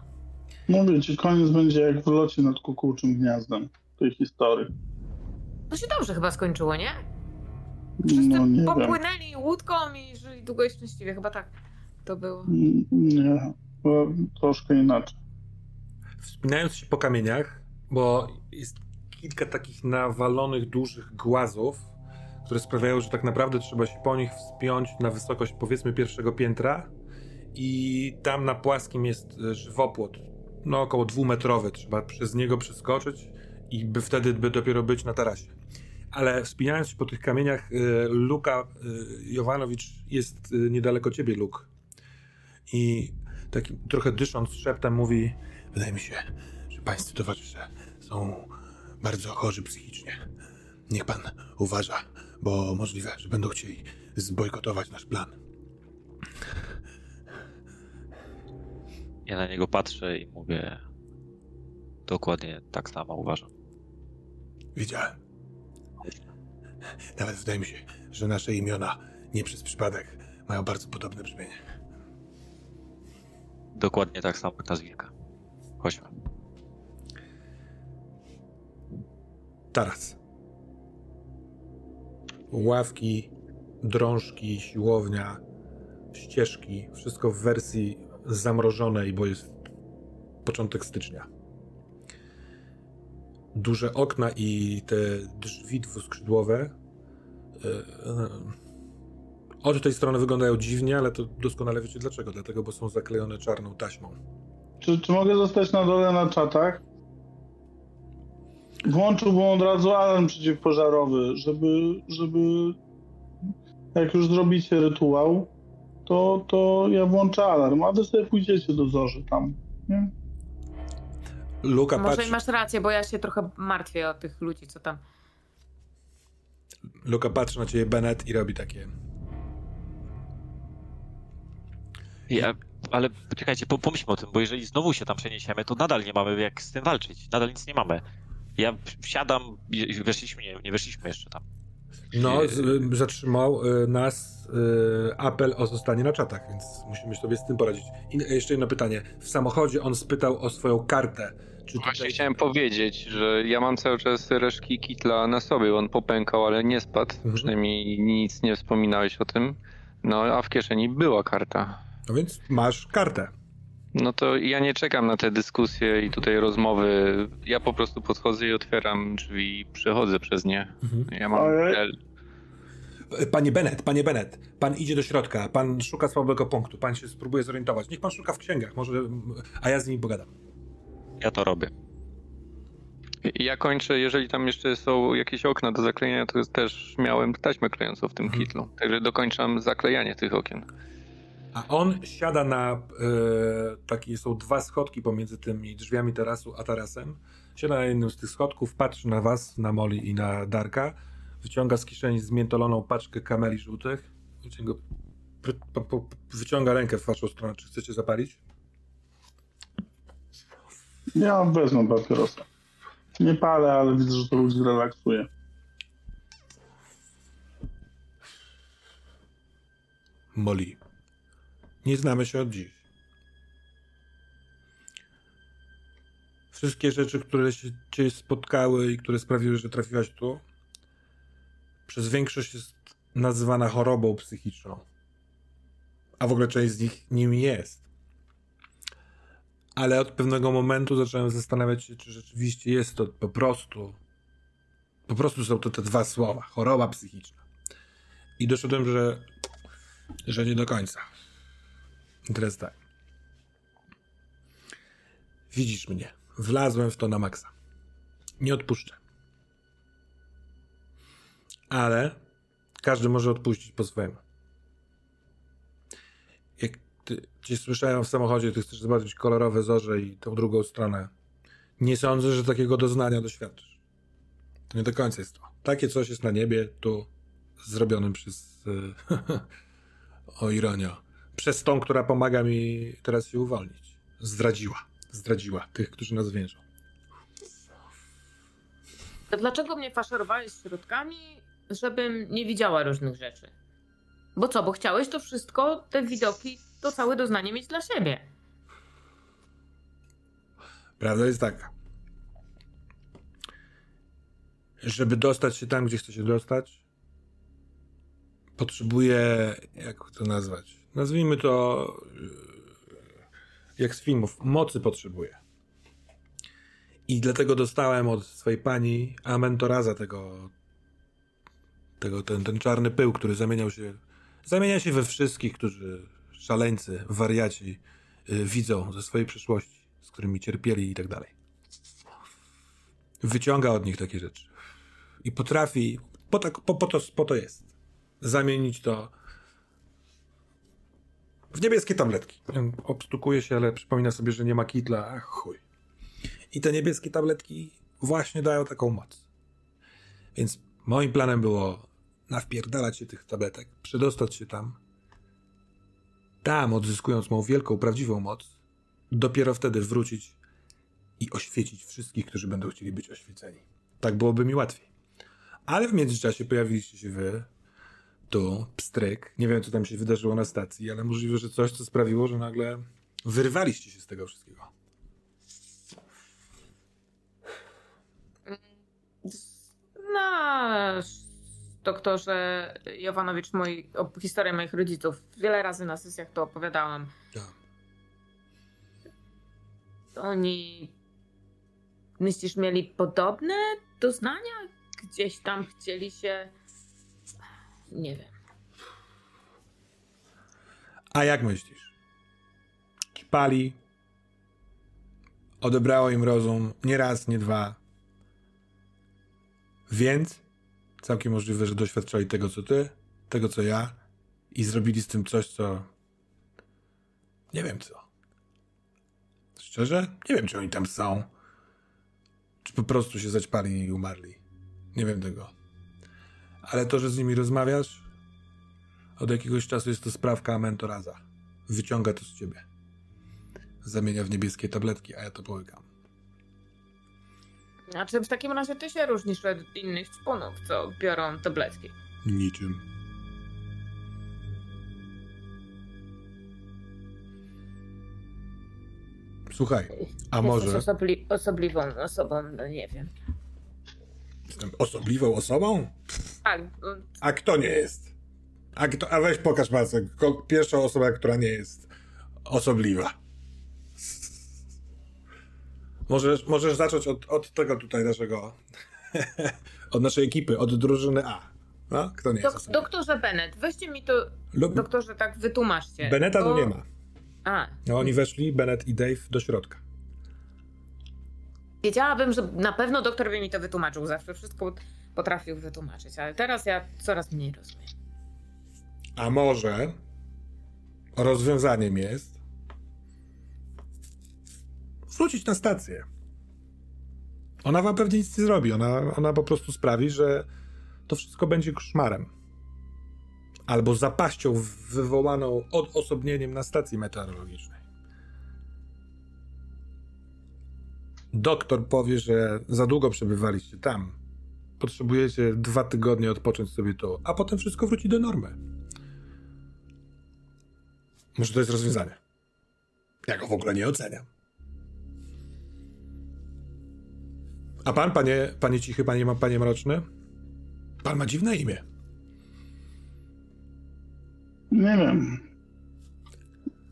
No wiecie, koniec będzie jak w locie nad kukułczym gniazdem tej historii. To się dobrze chyba skończyło, nie? Wszyscy No nie wiem. popłynęli łódką i żyli długo i szczęśliwie, chyba tak to było. Nie, bo troszkę inaczej. Wspinając się po kamieniach, bo jest kilka takich nawalonych, dużych głazów, które sprawiają, że tak naprawdę trzeba się po nich wspiąć na wysokość powiedzmy pierwszego piętra i tam na płaskim jest e, żywopłot, no około dwumetrowy, trzeba przez niego przeskoczyć i by wtedy by dopiero być na tarasie. Ale wspinając się po tych kamieniach, e, Luka e, Jovanowicz jest e, niedaleko ciebie, Luk. I taki trochę dysząc szeptem mówi Wydaje mi się, że pańscy towarzysze są bardzo chorzy psychicznie. Niech pan uważa, bo możliwe, że będą chcieli zbojkotować nasz plan. Ja na niego patrzę i mówię. Dokładnie tak samo uważam. Widziałem. Nawet wydaje mi się, że nasze imiona nie przez przypadek mają bardzo podobne brzmienie. Dokładnie tak samo jak nazwiska. Chodźmy. Taras. Ławki, drążki, siłownia, ścieżki, wszystko w wersji zamrożonej, bo jest początek stycznia. Duże okna i te drzwi dwuskrzydłowe e, e, od tej strony wyglądają dziwnie, ale to doskonale wiecie dlaczego. Dlatego, bo są zaklejone czarną taśmą. Czy, czy mogę zostać na dole na czatach? Włączyłbym od razu alarm przeciwpożarowy, żeby, żeby jak już zrobicie rytuał, to, to ja włączę alarm, a wy sobie pójdziecie do zorzy tam. Nie? Luka Może patrzy, masz rację, bo ja się trochę martwię o tych ludzi, co tam. Luka patrzy na ciebie, Bennett, i robi takie. Ja, ale poczekajcie, po, pomyślmy o tym, bo jeżeli znowu się tam przeniesiemy, to nadal nie mamy jak z tym walczyć. Nadal nic nie mamy. Ja wsiadam, weszliśmy, nie, nie weszliśmy jeszcze tam. No, z, zatrzymał y, nas y, apel o zostanie na czatach, więc musimy sobie z tym poradzić. I jeszcze jedno pytanie. W samochodzie on spytał o swoją kartę. Czy Właśnie tutaj... chciałem powiedzieć, że ja mam cały czas resztki kitla na sobie. On popękał, ale nie spadł. Mhm. Przynajmniej nic nie wspominałeś o tym. No, a w kieszeni była karta. No więc masz kartę. No to ja nie czekam na te dyskusje i tutaj rozmowy. Ja po prostu podchodzę i otwieram drzwi i przechodzę przez nie. Mhm. Ja mam cel. Panie Bennett, panie Bennett, pan idzie do środka, pan szuka słabego punktu, pan się spróbuje zorientować. Niech pan szuka w księgach, może, a ja z nimi pogadam. Ja to robię. Ja kończę, jeżeli tam jeszcze są jakieś okna do zaklejenia, to też miałem taśmę klejącą w tym Mhm. kitlu. Także dokończam zaklejanie tych okien. A on siada na e, takie są dwa schodki pomiędzy tymi drzwiami tarasu a tarasem. Siada na jednym z tych schodków, patrzy na was, na Moli i na Darka. Wyciąga z kieszeni zmiętoloną paczkę kameli żółtych. Wyciąga, wyciąga rękę w waszą stronę. Czy chcecie zapalić? Ja wezmę papierosa. Nie palę, ale widzę, że to ludzi relaksuje. Moli. Nie znamy się od dziś. Wszystkie rzeczy, które się cię spotkały i które sprawiły, że trafiłaś tu, przez większość jest nazywana chorobą psychiczną. A w ogóle część z nich nim jest. Ale od pewnego momentu zacząłem zastanawiać się, czy rzeczywiście jest to po prostu. Po prostu są to te dwa słowa: choroba psychiczna. I doszedłem, że że nie do końca. I teraz tak. Widzisz mnie. Wlazłem w to na maksa. Nie odpuszczę. Ale każdy może odpuścić po swojemu. Jak ty, cię słyszałem w samochodzie, ty chcesz zobaczyć kolorowe zorze i tą drugą stronę. Nie sądzę, że takiego doznania doświadczysz. To nie do końca jest to. Takie coś jest na niebie, tu zrobionym przez o ironio, przez tą, która pomaga mi teraz się uwolnić. Zdradziła. Zdradziła tych, którzy nas więżą. To dlaczego mnie faszerowałeś środkami, żebym nie widziała różnych rzeczy? Bo co, bo chciałeś to wszystko, te widoki, to całe doznanie mieć dla siebie. Prawda jest taka. Żeby dostać się tam, gdzie chce się dostać, potrzebuję, jak to nazwać? Nazwijmy to, yy, jak z filmów, mocy potrzebuję. I dlatego dostałem od swojej pani Amentoraza tego, tego ten, ten czarny pył, który zamieniał się, zamienia się we wszystkich, którzy szaleńcy, wariaci yy, widzą ze swojej przeszłości, z którymi cierpieli i tak dalej. Wyciąga od nich takie rzeczy. I potrafi, po, tak, po, po, to, po to jest, zamienić to w niebieskie tabletki. Obstukuje się, ale przypomina sobie, że nie ma kitla. Ach, chuj. I te niebieskie tabletki właśnie dają taką moc. Więc moim planem było nawpierdalać się tych tabletek, przedostać się tam, tam odzyskując moją wielką, prawdziwą moc, dopiero wtedy wrócić i oświecić wszystkich, którzy będą chcieli być oświeceni. Tak byłoby mi łatwiej. Ale w międzyczasie pojawiliście się wy, tu, pstryk. Nie wiem, co tam się wydarzyło na stacji, ale możliwe, że coś, co sprawiło, że nagle wyrwaliście się z tego wszystkiego. Nasz doktorze Jowanowicz, moi, o, historię moich rodziców. Wiele razy na sesjach to opowiadałam. Tak. Oni, myślisz, mieli podobne doznania? Gdzieś tam chcieli się... Nie wiem. A jak myślisz? Kipali. Odebrało im rozum nie raz, nie dwa. Więc całkiem możliwe, że doświadczali tego, co ty, tego, co ja i zrobili z tym coś, co... Nie wiem co. Szczerze? Nie wiem, czy oni tam są. Czy po prostu się zaćpali i umarli. Nie wiem tego. Ale to, że z nimi rozmawiasz, od jakiegoś czasu jest to sprawka Amentoraza. Wyciąga to z ciebie. Zamienia w niebieskie tabletki, a ja to połykam. A czym w takim razie ty się różnisz od innych czpunów, co biorą tabletki? Niczym. Słuchaj, a Jesteś może osobli osobliwą osobą, no nie wiem. Jestem osobliwą osobą? Tak, A kto nie jest? A, kto, a weź pokaż palcem. Pierwsza osoba, która nie jest osobliwa. Możesz, możesz zacząć od, od tego tutaj naszego. od naszej ekipy, od drużyny A. No? Kto nie jest Dok osobliwy? doktorze Bennett, weźcie mi to, Lub doktorze, tak wytłumaczcie. Beneta tu bo- nie ma. A, No, oni weszli, Bennett i Dave, do środka. Wiedziałabym, że na pewno doktor by mi to wytłumaczył. Zawsze wszystko potrafił wytłumaczyć, ale teraz ja coraz mniej rozumiem. A może rozwiązaniem jest wrócić na stację. Ona wam pewnie nic nie zrobi. Ona, ona po prostu sprawi, że to wszystko będzie koszmarem. Albo zapaścią wywołaną odosobnieniem na stacji meteorologicznej. Doktor powie, że za długo przebywaliście tam. Potrzebujecie dwa tygodnie odpocząć sobie tu, a potem wszystko wróci do normy. Może to jest rozwiązanie. Ja go w ogóle nie oceniam. A pan, panie, panie cichy, panie, panie mroczny? Pan ma dziwne imię. Nie wiem.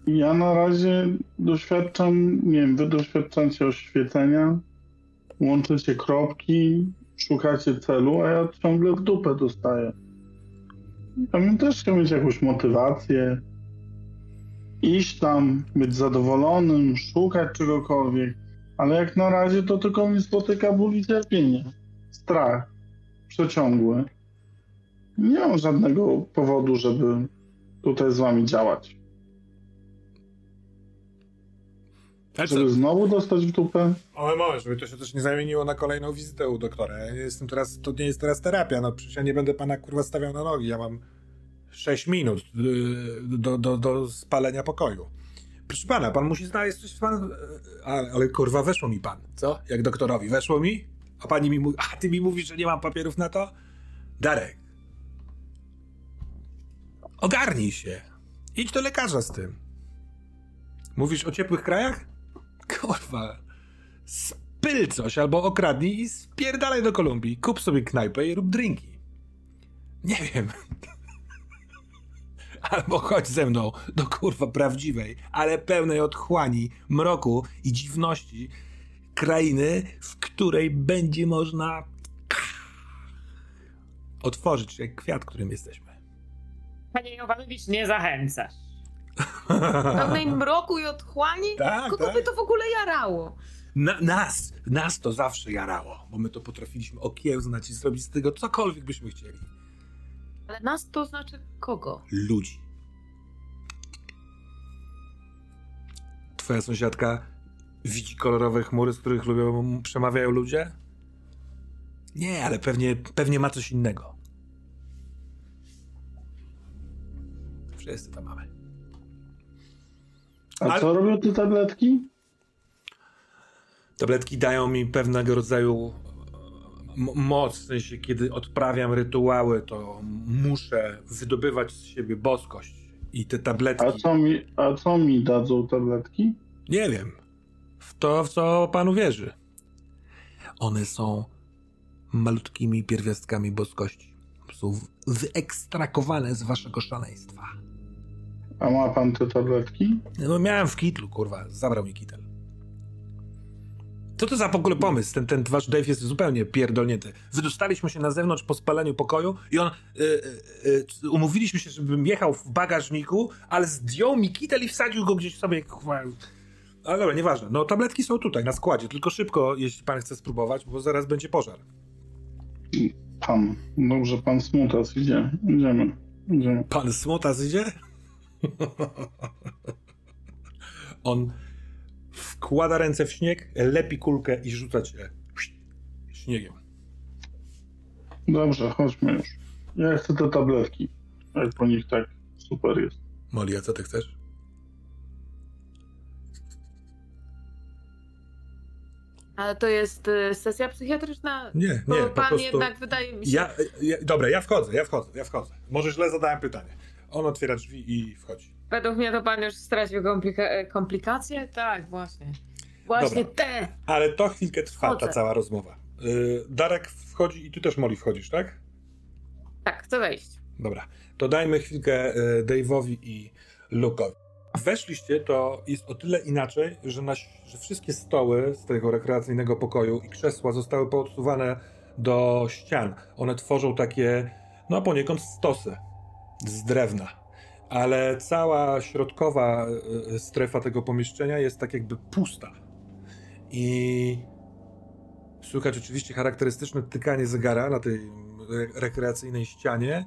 Ja na razie doświadczam, nie wiem, wy doświadczacie oświecenia, łączycie kropki, szukacie celu, a ja ciągle w dupę dostaję. Ja bym też chciał mieć jakąś motywację, iść tam, być zadowolonym, szukać czegokolwiek, ale jak na razie to tylko mnie spotyka ból i cierpienie, strach przeciągły. Nie mam żadnego powodu, żeby tutaj z wami działać. Żeby znowu dostać w dupę? Ale może, żeby to się też nie zamieniło na kolejną wizytę u doktora. Ja jestem teraz, to nie jest teraz terapia, no przecież ja nie będę pana kurwa stawiał na nogi, ja mam 6 minut yy, do, do, do spalenia pokoju. Proszę pana, pan musi znaleźć coś pan... Ale, ale kurwa, weszło mi pan, co? Jak doktorowi, weszło mi? A pani mi mówi, a ty mi mówisz, że nie mam papierów na to? Darek. Ogarnij się. Idź do lekarza z tym. Mówisz o ciepłych krajach? Kurwa. Spyl coś albo okradnij i spierdalaj do Kolumbii. Kup sobie knajpę i rób drinki. Nie wiem. Albo chodź ze mną do kurwa prawdziwej, ale pełnej otchłani, mroku i dziwności krainy, w której będzie można otworzyć jak kwiat, którym jesteśmy. Panie Jowanowic, nie zachęcasz. Pełnej mroku i otchłani? Tak, Kogo tak. by to w ogóle jarało? Na, nas, nas to zawsze jarało, bo my to potrafiliśmy okiełznać i zrobić z tego cokolwiek byśmy chcieli. Ale nas to znaczy kogo? Ludzi. Twoja sąsiadka widzi kolorowe chmury, z których lubią, przemawiają ludzie? Nie, ale pewnie, pewnie ma coś innego. Wszyscy to mamy. A Ale- co robią te tabletki? Tabletki dają mi pewnego rodzaju m- moc, w sensie kiedy odprawiam rytuały, to muszę wydobywać z siebie boskość. I te tabletki... A co mi, a co mi dadzą tabletki? Nie wiem. W to, w co panu wierzy. One są malutkimi pierwiastkami boskości. Są wyekstrakowane z waszego szaleństwa. A ma pan te tabletki? No miałem w kitlu, kurwa. Zabrał mi kitel. Co to za w ogóle pomysł? Ten, ten wasz Dave jest zupełnie pierdolnięty. Wydostaliśmy się na zewnątrz po spaleniu pokoju i on... Y, y, y, umówiliśmy się, żebym jechał w bagażniku, ale zdjął mi kitel i wsadził go gdzieś sobie... kurwa. Ale dobra, nieważne. No tabletki są tutaj, na składzie. Tylko szybko, jeśli pan chce spróbować, bo zaraz będzie pożar. Pan. Dobrze, pan Smutas idzie. Idziemy. Idziemy. Pan Smotas idzie? On wkłada ręce w śnieg, lepi kulkę i rzuca cię śniegiem. Dobrze, chodźmy już. Ja chcę te tabletki. Jak po nich tak super jest. Molly, a co ty chcesz? Ale to jest y, sesja psychiatryczna? Nie, nie, Bo po pan prostu... jednak wydaje mi się... Ja, ja, dobra, ja wchodzę, ja wchodzę, ja wchodzę. Może źle zadałem pytanie. On otwiera drzwi i wchodzi. Według mnie to pan już stracił komplika e, komplikacje? Tak, właśnie. Właśnie Dobra. te! Ale to chwilkę trwa ta Wchodzę. cała rozmowa. Yy, Darek wchodzi i ty też, Molly, wchodzisz, tak? Tak, chcę wejść. Dobra, to dajmy chwilkę y, Dave'owi i Luke'owi. Weszliście, to jest o tyle inaczej, że, na, że wszystkie stoły z tego rekreacyjnego pokoju i krzesła zostały poodsuwane do ścian. One tworzą takie, no poniekąd stosy z drewna. Ale cała środkowa y, strefa tego pomieszczenia jest tak jakby pusta. I słychać oczywiście charakterystyczne tykanie zegara na tej re- rekreacyjnej ścianie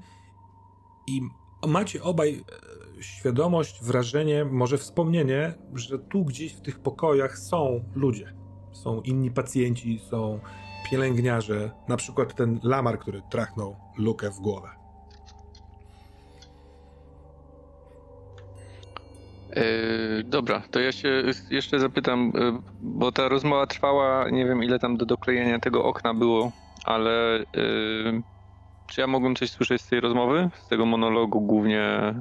i macie obaj e, świadomość, wrażenie, może wspomnienie, że tu gdzieś w tych pokojach są ludzie. Są inni pacjenci, są pielęgniarze, na przykład ten lamar, który trachnął lukę w głowę. Dobra, to ja się jeszcze zapytam, yy, bo ta rozmowa trwała, nie wiem ile tam do doklejenia tego okna było, ale yy, czy ja mogłem coś słyszeć z tej rozmowy, z tego monologu głównie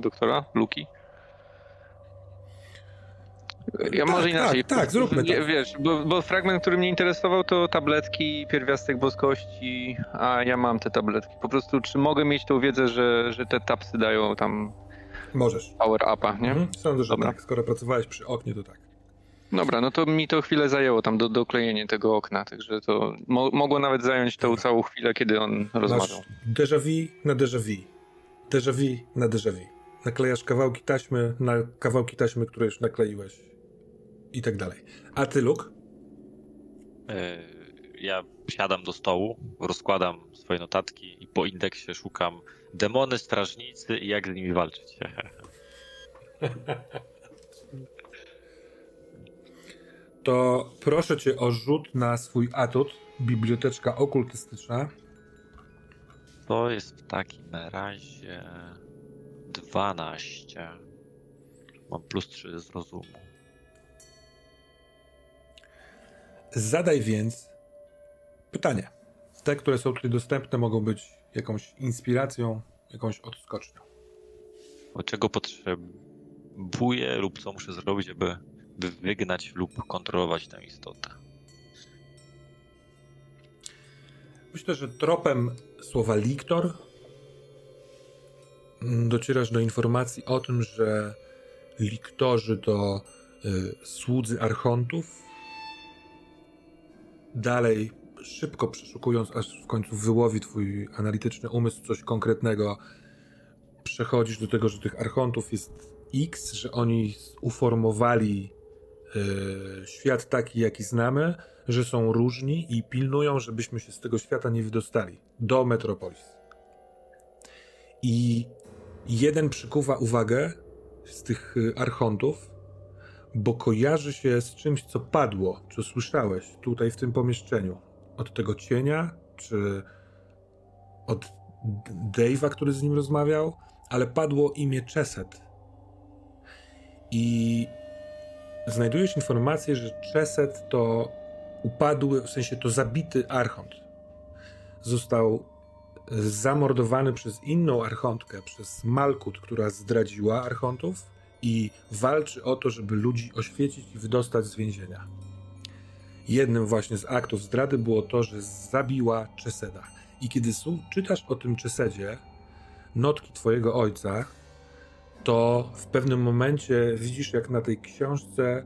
doktora Luki? Ja Tak, może inaczej. tak, tak, zróbmy to. Wiesz, bo, bo fragment, który mnie interesował, to tabletki, pierwiastek boskości, a ja mam te tabletki. Po prostu, czy mogę mieć tą wiedzę, że, że te tapsy dają tam Możesz. power upa, nie? Mhm. Sądzę, że Dobra. tak. Skoro pracowałeś przy oknie, to tak. Dobra, no to mi to chwilę zajęło tam do doklejenie tego okna, także to mo mogło nawet zająć tą Dobra. całą chwilę, kiedy on rozmawiał. Masz déjà vu na déjà vu. Déjà vu na déjà vu. Naklejasz kawałki taśmy na kawałki taśmy, które już nakleiłeś. I tak dalej. A ty, Luke? E, Ja siadam do stołu, rozkładam swoje notatki i po indeksie szukam demony, strażnicy i jak z nimi walczyć. To proszę cię o rzut na swój atut. Biblioteczka okultystyczna. To jest w takim razie 12. Mam plus 3 z rozumu. Zadaj więc pytanie. Te, które są tutaj dostępne, mogą być jakąś inspiracją, jakąś odskocznią. Bo czego potrzebuję lub co muszę zrobić, żeby, by wygnać lub kontrolować tę istotę. Myślę, że tropem słowa liktor docierasz do informacji o tym, że liktorzy to y, słudzy archontów. Dalej, szybko przeszukując, aż w końcu wyłowi twój analityczny umysł coś konkretnego, przechodzisz do tego, że tych archontów jest X, że oni uformowali y, świat taki, jaki znamy, że są różni i pilnują, żebyśmy się z tego świata nie wydostali do Metropolis. I jeden przykuwa uwagę z tych y, archontów, bo kojarzy się z czymś, co padło, co słyszałeś tutaj w tym pomieszczeniu. Od tego cienia, czy od Dave'a, który z nim rozmawiał, ale padło imię Cheset. I znajdujesz informację, że Cheset to upadły, w sensie to zabity archont. Został zamordowany przez inną archontkę, przez Malkut, która zdradziła archontów i walczy o to, żeby ludzi oświecić i wydostać z więzienia. Jednym właśnie z aktów zdrady było to, że zabiła Czeseda. I kiedy czytasz o tym Czesedzie, notki twojego ojca, to w pewnym momencie widzisz, jak na tej książce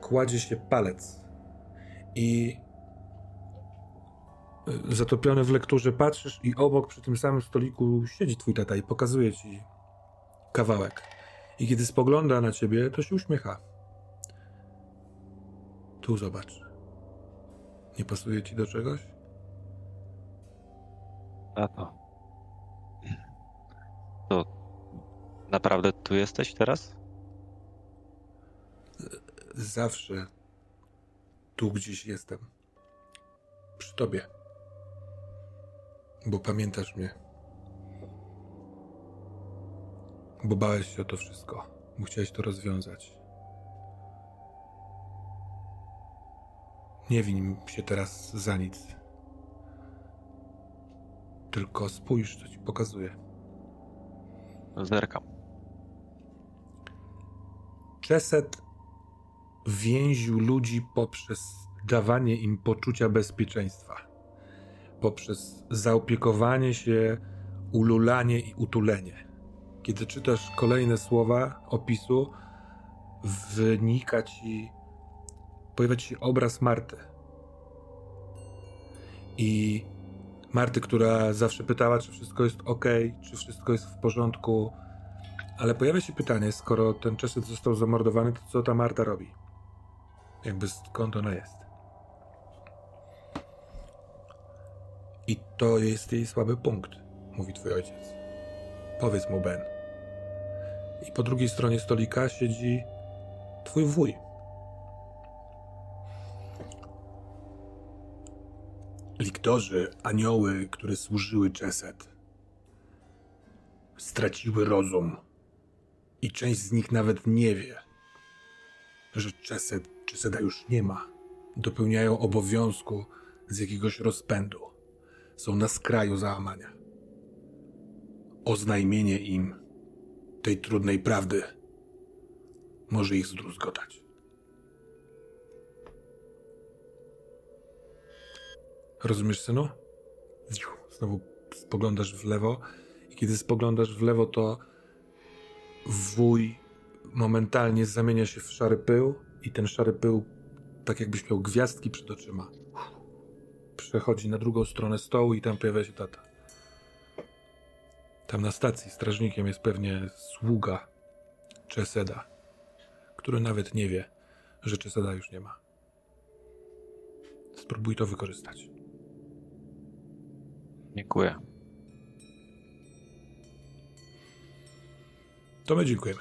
kładzie się palec. I y, zatopiony w lekturze patrzysz i obok przy tym samym stoliku siedzi twój tata i pokazuje ci kawałek. I kiedy spogląda na ciebie, to się uśmiecha. Tu zobacz. Nie pasuje ci do czegoś? A to. To naprawdę tu jesteś teraz? Zawsze tu gdzieś jestem. Przy tobie. Bo pamiętasz mnie. Bo bałeś się o to wszystko. Bo chciałeś to rozwiązać. Nie win się teraz za nic. Tylko spójrz, co ci pokazuję. Zerkam. Czeset więził ludzi poprzez dawanie im poczucia bezpieczeństwa, poprzez zaopiekowanie się, ululanie i utulenie. Kiedy czytasz kolejne słowa opisu, wynika ci, pojawia się obraz Marty. I Marty, która zawsze pytała, czy wszystko jest ok, czy wszystko jest w porządku. Ale pojawia się pytanie, skoro ten Czeset został zamordowany, to co ta Marta robi? Jakby skąd ona jest? I to jest jej słaby punkt, mówi twój ojciec. Powiedz mu, Ben. I po drugiej stronie stolika siedzi twój wuj. Liktorzy, anioły, które służyły Czeset, straciły rozum. I część z nich nawet nie wie, że Czeset, Czeseda już nie ma. Dopełniają obowiązku z jakiegoś rozpędu. Są na skraju załamania. Oznajmienie im tej trudnej prawdy może ich zdruzgotać. Rozumiesz, synu? Znowu spoglądasz w lewo i kiedy spoglądasz w lewo, to wuj momentalnie zamienia się w szary pył i ten szary pył, tak jakbyś miał gwiazdki przed oczyma. Przechodzi na drugą stronę stołu i tam pojawia się tata. Tam na stacji strażnikiem jest pewnie sługa Czeseda, który nawet nie wie, że Czeseda już nie ma. Spróbuj to wykorzystać. Dziękuję. To my dziękujemy.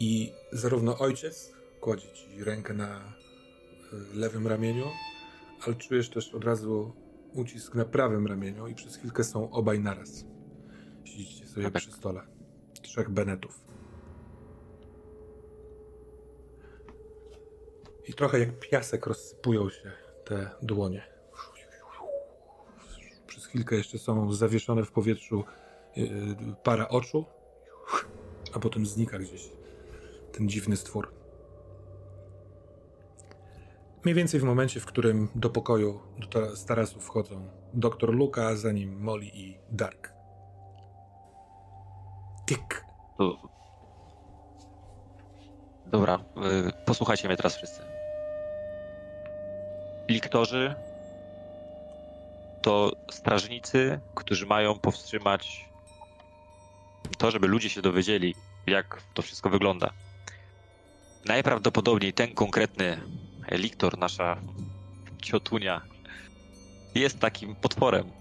I zarówno ojciec kładzie ci rękę na lewym ramieniu, ale czujesz też od razu ucisk na prawym ramieniu i przez chwilkę są obaj naraz. Siedzicie sobie Tak. przy stole. Trzech Benetów. I trochę jak piasek rozsypują się te dłonie. Przez chwilkę jeszcze są zawieszone w powietrzu yy, para oczu, a potem znika gdzieś ten dziwny stwór. Mniej więcej w momencie, w którym do pokoju, do tarasu wchodzą doktor Luka, za nim Molly i Dark. To... Dobra, y, posłuchajcie mnie teraz wszyscy. Liktorzy to strażnicy, którzy mają powstrzymać to, żeby ludzie się dowiedzieli, jak to wszystko wygląda. Najprawdopodobniej ten konkretny liktor, nasza ciotunia, jest takim potworem.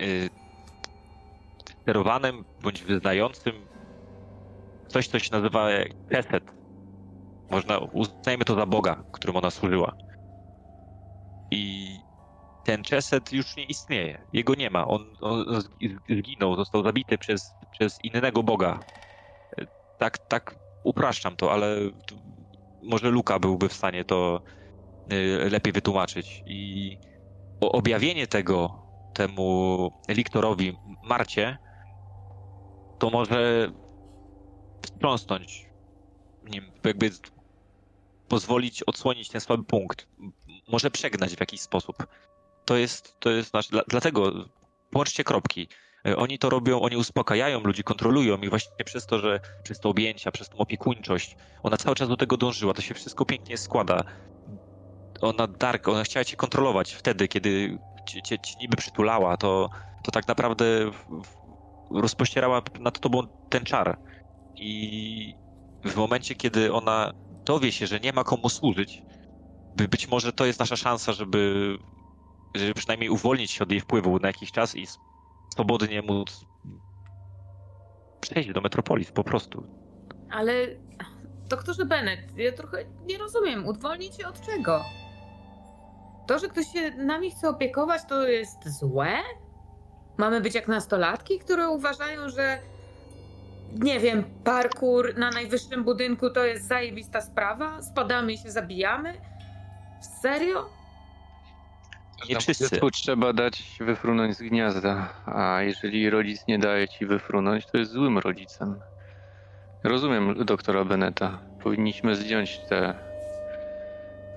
Y, sterowanym bądź wyznającym coś, co się nazywa Keset. Można, uznajmy to za Boga, którym ona służyła. I ten Cheset już nie istnieje. Jego nie ma. On, on zg- zginął, został zabity przez, przez innego Boga. Tak, tak upraszczam to, ale może Luka byłby w stanie to y, lepiej wytłumaczyć. I objawienie tego temu Liktorowi Marcie to może wstrząsnąć nim, jakby pozwolić odsłonić ten słaby punkt. Może przegnać w jakiś sposób. To jest, to jest nasz, dla, dlatego połączcie kropki. E, Oni to robią, oni uspokajają ludzi, kontrolują i właśnie przez to, że przez te objęcia, przez tą opiekuńczość, ona cały czas do tego dążyła, to się wszystko pięknie składa. Ona, Dark, ona chciała cię kontrolować wtedy, kiedy cię, cię, cię niby przytulała, to, to tak naprawdę rozpościerała nad tobą ten czar. I w momencie, kiedy ona dowie się, że nie ma komu służyć, by być może to jest nasza szansa, żeby, żeby przynajmniej uwolnić się od jej wpływu na jakiś czas i swobodnie móc przejść do Metropolis po prostu. Ale doktorze Bennett, ja trochę nie rozumiem. Udwolnić się od czego? To, że ktoś się nami chce opiekować, to jest złe? Mamy być jak nastolatki, które uważają, że nie wiem, parkour na najwyższym budynku to jest zajebista sprawa? Spadamy i się zabijamy? Serio? Nie wszyscy. trzeba dać wyfrunąć z gniazda, a jeżeli rodzic nie daje ci wyfrunąć, to jest złym rodzicem. Rozumiem doktora Beneta. Powinniśmy zdjąć te,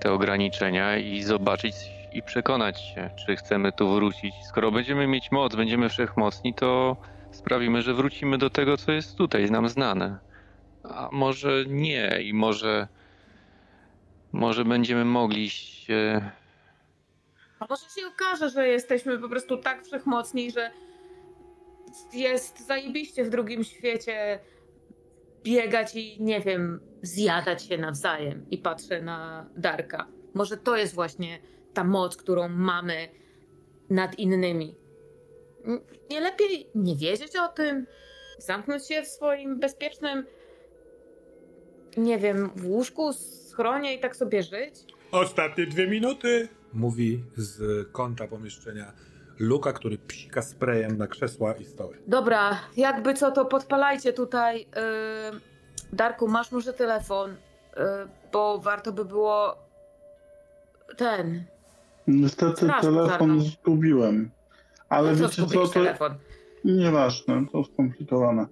te ograniczenia i zobaczyć i przekonać się, czy chcemy tu wrócić. Skoro będziemy mieć moc, będziemy wszechmocni, to sprawimy, że wrócimy do tego, co jest tutaj nam znane. A może nie i może może będziemy mogli się A może się okaże, że jesteśmy po prostu tak wszechmocni, że jest zajebiście w drugim świecie biegać i nie wiem, zjadać się nawzajem. I patrzę na Darka. Może to jest właśnie ta moc, którą mamy nad innymi. Nie lepiej nie wiedzieć o tym, zamknąć się w swoim bezpiecznym, nie wiem, w łóżku, schronie i tak sobie żyć? Ostatnie dwie minuty! Mówi z kąta pomieszczenia Luka, który psika sprayem na krzesła i stoły. Dobra, jakby co, to podpalajcie tutaj. Yy, Darku, masz może telefon, yy, bo warto by było ten. Niestety Straż telefon pożarną. zgubiłem. Ale no co wiecie co, to telefon? nieważne, to skomplikowane.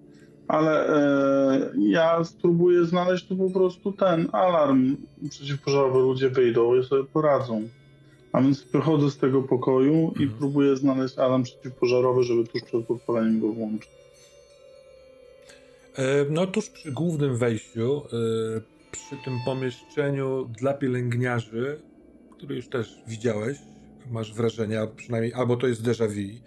Ale e, ja spróbuję znaleźć tu po prostu ten alarm przeciwpożarowy. Ludzie wyjdą i sobie poradzą. A więc wychodzę z tego pokoju i Mhm. próbuję znaleźć alarm przeciwpożarowy, żeby tuż przed podpaleniem go włączyć. E, No tuż przy głównym wejściu, e, przy tym pomieszczeniu dla pielęgniarzy, który już też widziałeś, masz wrażenia, przynajmniej, albo to jest déjà vu.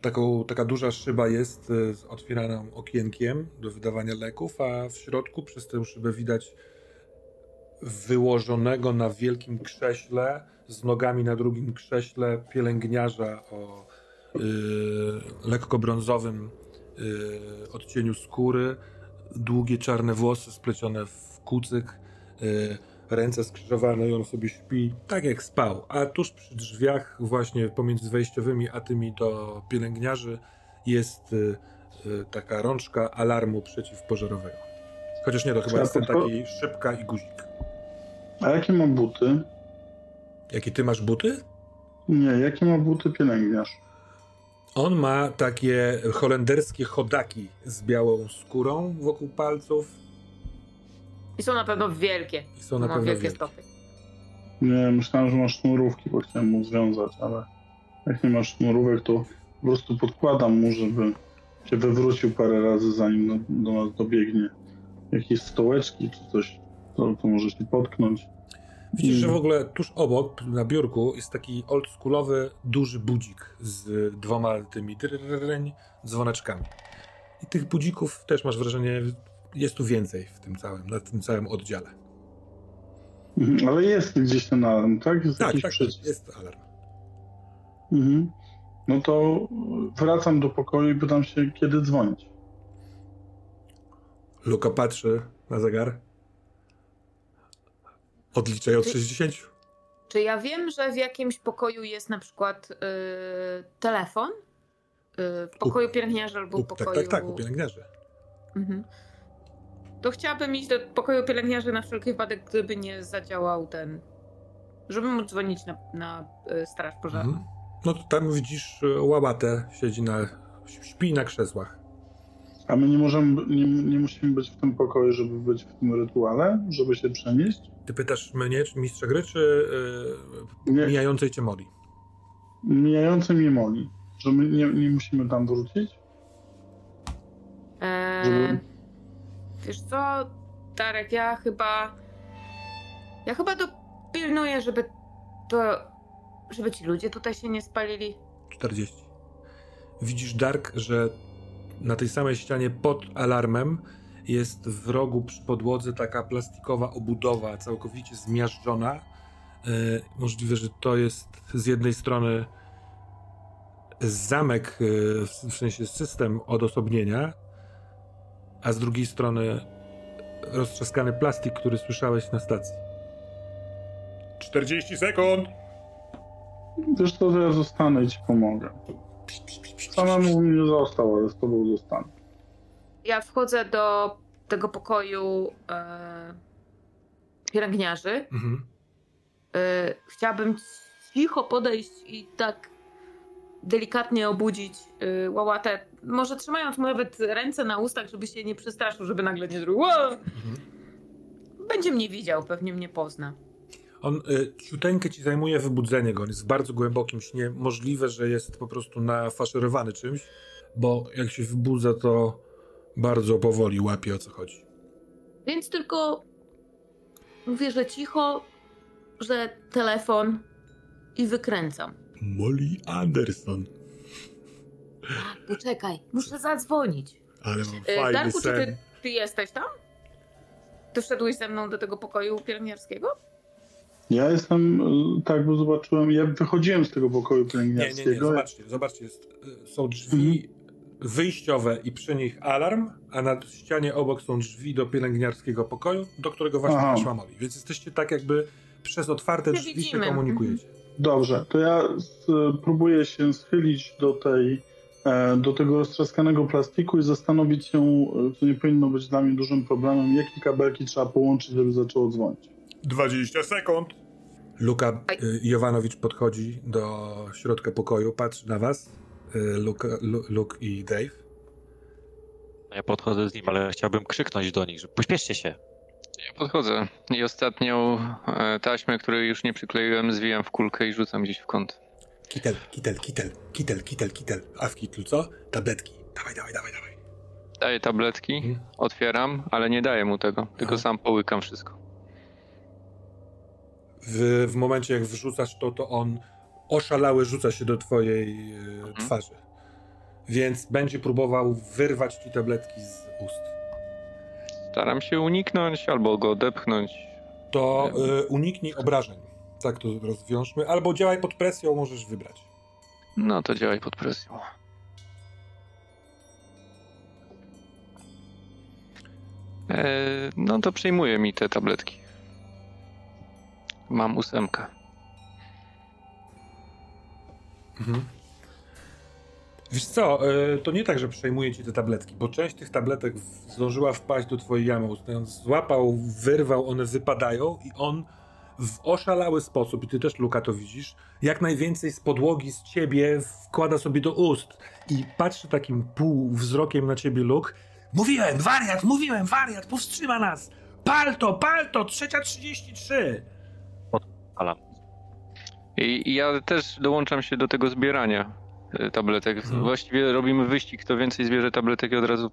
Taką, taka duża szyba jest e, z otwieranym okienkiem do wydawania leków, a w środku przez tę szybę widać wyłożonego na wielkim krześle, z nogami na drugim krześle, pielęgniarza o y, lekko brązowym y, odcieniu skóry, długie czarne włosy splecione w kucyk, y, ręce skrzyżowane i on sobie śpi tak jak spał. A tuż przy drzwiach, właśnie pomiędzy wejściowymi a tymi do pielęgniarzy, jest y, y, taka rączka alarmu przeciwpożarowego. Chociaż nie, to chyba jest ten taki szybka i guzik. A jakie ma buty? Jakie ty masz buty? Nie, jakie ma buty pielęgniarz? On ma takie holenderskie chodaki z białą skórą wokół palców I są na pewno wielkie. i są na Ma pewno wielkie wielkie. stopy. Nie, myślałem, że ma sznurówki, bo chciałem mu związać, ale jak nie ma sznurówek, to po prostu podkładam mu, żeby się wywrócił parę razy, zanim do, do nas dobiegnie. Jakieś stołeczki czy coś, to, to może się potknąć. Widzisz, że w Mm. ogóle tuż obok, na biurku, jest taki oldschoolowy, duży budzik z dwoma tymi dzwoneczkami. I tych budzików też masz wrażenie, jest tu więcej w tym całym, na tym całym oddziale. Mhm, Ale jest gdzieś ten alarm, tak? Jest Tak, tak, przycisk. jest alarm. Mhm. No to wracam do pokoju i pytam się, kiedy dzwonić. Luka patrzy na zegar. Odliczaj od Ty- 60. Czy ja wiem, że w jakimś pokoju jest na przykład y, telefon? Y, w pokoju pielęgniarzy albo w U, tak, pokoju... tak, tak, u pielęgniarzy. Mhm. To chciałabym iść do pokoju pielęgniarzy na wszelki wypadek, gdyby nie zadziałał ten... Żeby móc dzwonić na, na y, straż pożarną. Mhm. No to tam widzisz e, łabate, siedzi na, śpi na krzesłach. A my nie możemy, nie, nie musimy być w tym pokoju, żeby być w tym rytuale, żeby się przenieść? Ty pytasz mnie, czy mistrza gry, czy yy, Nie, mijającej cię Moli? mijający mnie moli, że my nie, nie musimy tam wrócić? Eee, Żeby- wiesz co, Darek, ja chyba... Ja chyba dopilnuję, żeby to... Żeby ci ludzie tutaj się nie spalili. 40. Widzisz, Dark, że na tej samej ścianie pod alarmem jest w rogu przy podłodze taka plastikowa obudowa, całkowicie zmiażdżona. E, możliwe, że to jest z jednej strony zamek, w w sensie system odosobnienia, a z drugiej strony roztrzaskany plastik, który słyszałeś na stacji. 40 sekund! To ja zostanę i ci pomogę. Samemu nie został, ale z tobą zostanę. ja wchodzę do tego pokoju e, pielęgniarzy. Mhm. E, chciałabym cicho podejść i tak delikatnie obudzić y, łałatę, może trzymając mu nawet ręce na ustach, żeby się nie przestraszył, żeby nagle nie zrobił. Mhm. Będzie mnie widział, pewnie mnie pozna. On y, ciuteńkę ci zajmuje wybudzenie go. On jest w bardzo głębokim śnie. Możliwe, że jest po prostu nafaszerowany czymś, bo jak się wybudza, to bardzo powoli łapie o co chodzi. Więc tylko mówię, że cicho, że telefon i wykręcam. Molly Anderson. A, poczekaj, muszę zadzwonić. Ale mam Y, fajny Darku, czy sen. ty, ty jesteś tam? Ty wszedłeś ze mną do tego pokoju pielęgniarskiego? Ja jestem, y, tak, bo zobaczyłem, ja wychodziłem z tego pokoju Nie, nie, nie, pielęgniarskiego. zobaczcie, zobaczcie, jest, y, są drzwi wyjściowe i przy nich alarm, a na ścianie obok są drzwi do pielęgniarskiego pokoju, do którego właśnie Aha. weszła Molly. Więc jesteście tak jakby przez otwarte Nie drzwi się widzimy. komunikujecie. Dobrze, to ja s- próbuję się schylić do tej, do tego roztrzaskanego plastiku i zastanowić się, e, co nie powinno być dla mnie dużym problemem, jakie kabelki trzeba połączyć, żeby zaczęło dzwonić. 20 sekund. Luka y, Jowanowicz podchodzi do środka pokoju, patrzy na was, y, Luka, Lu, Luke i Dave. Ja podchodzę z nim, ale chciałbym krzyknąć do nich, że pośpieszcie się. Ja podchodzę i ostatnią e, taśmę, której już nie przykleiłem, zwijam w kulkę i rzucam gdzieś w kąt. Kitel, kitel, kitel, kitel, kitel, kitel. A w kitlu co? Tabletki. Dawaj, dawaj, dawaj, dawaj. Daję tabletki, Mhm. otwieram, ale nie daję mu tego, tylko Aha. sam połykam wszystko. W, w momencie jak wrzucasz to, to on oszalały rzuca się do twojej y, Mhm. twarzy. Więc będzie próbował wyrwać ci tabletki z ust. Staram się uniknąć albo go odepchnąć. To y, uniknij obrażeń. Tak to rozwiążmy. Albo działaj pod presją, możesz wybrać. No to działaj pod presją. E, no to przejmuje mi te tabletki. Mam ósemkę. Mhm. Wiesz co, y, to nie tak, że przejmuje ci te tabletki, bo część tych tabletek zdążyła wpaść do twojej jamy złapał, wyrwał, one wypadają i on w oszalały sposób, i ty też, Luka, to widzisz, jak najwięcej z podłogi z ciebie wkłada sobie do ust i patrzy takim pół wzrokiem na ciebie, Luke. Mówiłem, wariat, mówiłem, wariat, powstrzyma nas! Palto, palto, trzecia 33! Alan. I, I ja też dołączam się do tego zbierania e, tabletek. Mhm. Właściwie robimy wyścig, kto więcej zbierze tabletek i od razu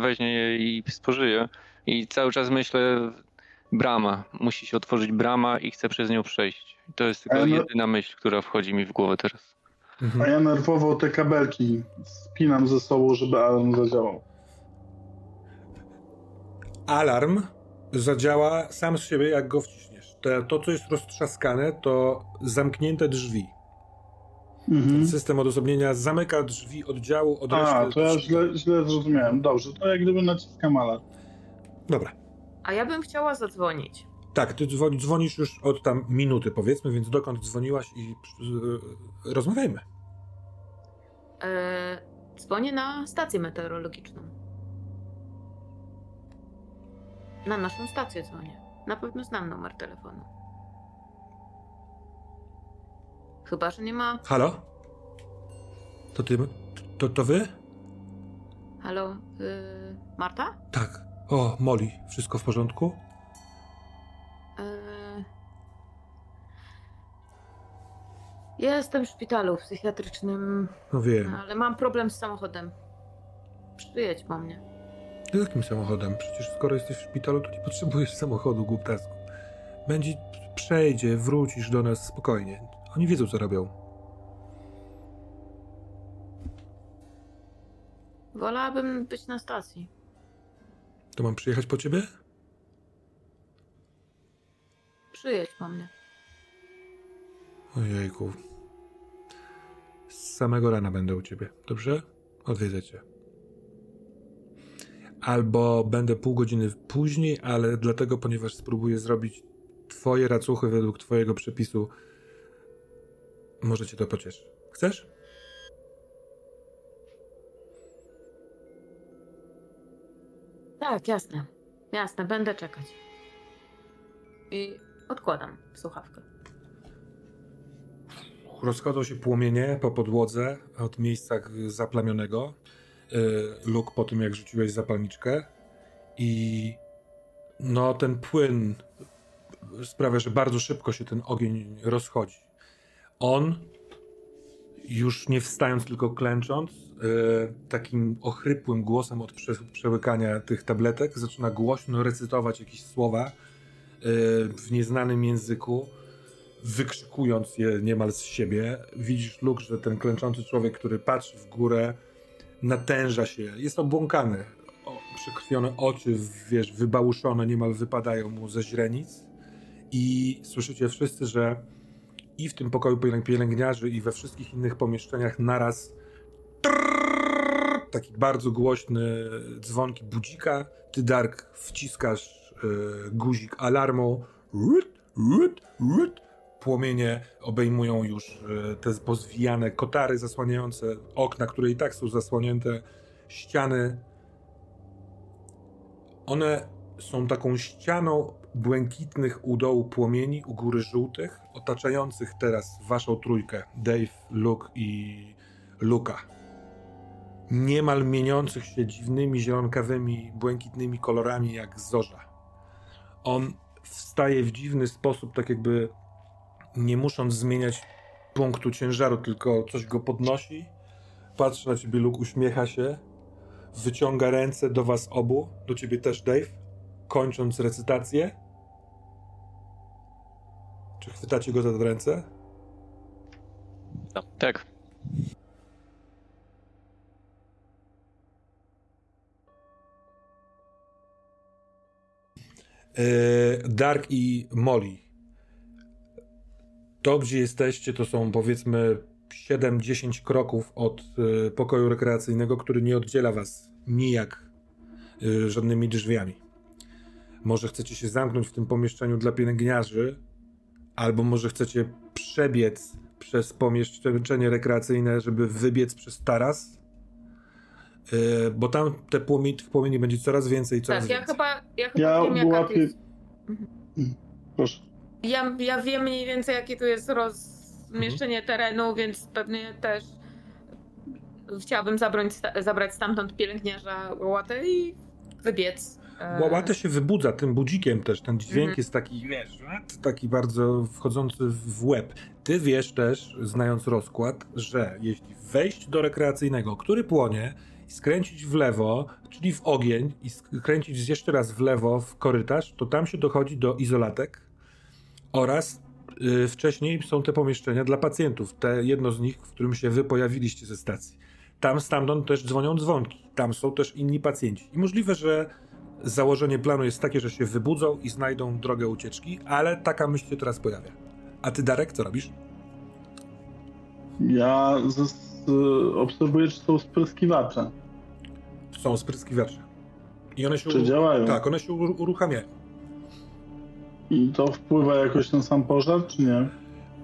weźmie je i spożyje. I cały czas myślę, brama. Musi się otworzyć brama i chcę przez nią przejść. To jest tylko no- jedyna myśl, która wchodzi mi w głowę teraz. A ja nerwowo te kabelki spinam ze sobą, żeby alarm zadziałał. alarm zadziała sam z siebie, jak go wciśniesz. Te, to, co jest roztrzaskane, to zamknięte drzwi. Mhm. System odosobnienia zamyka drzwi oddziału od reszty. A, to ja źle, źle zrozumiałem. Dobrze, to jak gdyby naciskam alarm. Dobra. A ja bym chciała zadzwonić. Tak, ty dzwoni, dzwonisz już od tam minuty, powiedzmy, więc dokąd dzwoniłaś i yy, rozmawiajmy. E, dzwonię na stację meteorologiczną. Na naszą stację dzwonię. Na pewno znam numer telefonu. Chyba, że nie ma. Halo? To ty? To, to wy? Halo, y, Marta? Tak. O, Molly, wszystko w porządku? Y, ja jestem w szpitalu psychiatrycznym, No wiem. ale mam problem z samochodem. Przyjedź po mnie. Jakim samochodem? Przecież skoro jesteś w szpitalu, to nie potrzebujesz samochodu, głuptasku. Będzie, przejdzie, wrócisz do nas spokojnie. Oni wiedzą, co robią. Wolałabym być na stacji. To mam przyjechać po ciebie? Przyjedź po mnie. Ojejku. Z samego rana będę u ciebie, dobrze? Odwiedzę cię. Albo będę pół godziny później, ale dlatego, ponieważ spróbuję zrobić twoje racuchy według twojego przepisu, może cię to pocieszy. Chcesz? Tak, jasne. Jasne, będę czekać. I odkładam słuchawkę. Rozchodzą się płomienie po podłodze od miejsca zaplamionego. Y, Luk po tym, jak rzuciłeś zapalniczkę. I no, ten płyn sprawia, że bardzo szybko się ten ogień rozchodzi. On, już nie wstając, tylko klęcząc, y, takim ochrypłym głosem od prze przełykania tych tabletek, zaczyna głośno recytować jakieś słowa y, w nieznanym języku wykrzykując je niemal z siebie. Widzisz, Luke, że ten klęczący człowiek, który patrzy w górę, natęża się, jest obłąkany. O, przekrwione oczy, wiesz, wybałuszone, niemal wypadają mu ze źrenic. I słyszycie wszyscy, że i w tym pokoju pielęgniarzy, i we wszystkich innych pomieszczeniach naraz trrr, taki bardzo głośny dzwonki budzika. Ty, Dark, wciskasz y, guzik alarmu. Rut, rut, rut płomienie obejmują już e, te pozwijane kotary zasłaniające okna, które i tak są zasłonięte, ściany. One są taką ścianą błękitnych u dołu płomieni, u góry żółtych, otaczających teraz waszą trójkę, Dave, Luke i Luka. Niemal mieniących się dziwnymi, zielonkawymi, błękitnymi kolorami jak zorza. On wstaje w dziwny sposób, tak jakby nie musząc zmieniać punktu ciężaru, tylko coś go podnosi. Patrzy na ciebie, Luke, uśmiecha się, wyciąga ręce do was obu, do ciebie też, Dave, kończąc recytację. Czy chwytacie go za ręce? No, tak. E, Dark i Molly to, gdzie jesteście, to są powiedzmy 7-10 kroków od y, pokoju rekreacyjnego, który nie oddziela was nijak y, żadnymi drzwiami. Może chcecie się zamknąć w tym pomieszczeniu dla pielęgniarzy, albo może chcecie przebiec przez pomieszczenie rekreacyjne, żeby wybiec przez taras. Y, bo tam te płomieni, tych płomieni będzie coraz więcej, coraz tak, więcej. ja chyba, ja chyba Ja wiem, jaka łapię-. Proszę. Ja, ja wiem mniej więcej, jakie tu jest rozmieszczenie Mhm. terenu, więc pewnie też chciałabym zabrać, zabrać stamtąd pielęgniarza łatę i wybiec. E, Łałatę się wybudza tym budzikiem też. Ten dźwięk Mhm. jest taki, wiesz, taki bardzo wchodzący w łeb. Ty wiesz też, znając rozkład, że jeśli wejść do rekreacyjnego, który płonie, i skręcić w lewo, czyli w ogień, i skręcić jeszcze raz w lewo w korytarz, to tam się dochodzi do izolatek oraz y, wcześniej są te pomieszczenia dla pacjentów. Te jedno z nich, w którym się wy pojawiliście ze stacji. Tam stamtąd też dzwonią dzwonki. Tam są też inni pacjenci. I możliwe, że założenie planu jest takie, że się wybudzą i znajdą drogę ucieczki, ale taka myśl się teraz pojawia. A ty, Darek, co robisz? Ja z, obserwuję, czy są spryskiwacze. Są spryskiwacze. I one się, Czy działają? tak, one się uru- uruchamiają. I to wpływa jakoś na sam pożar, czy nie?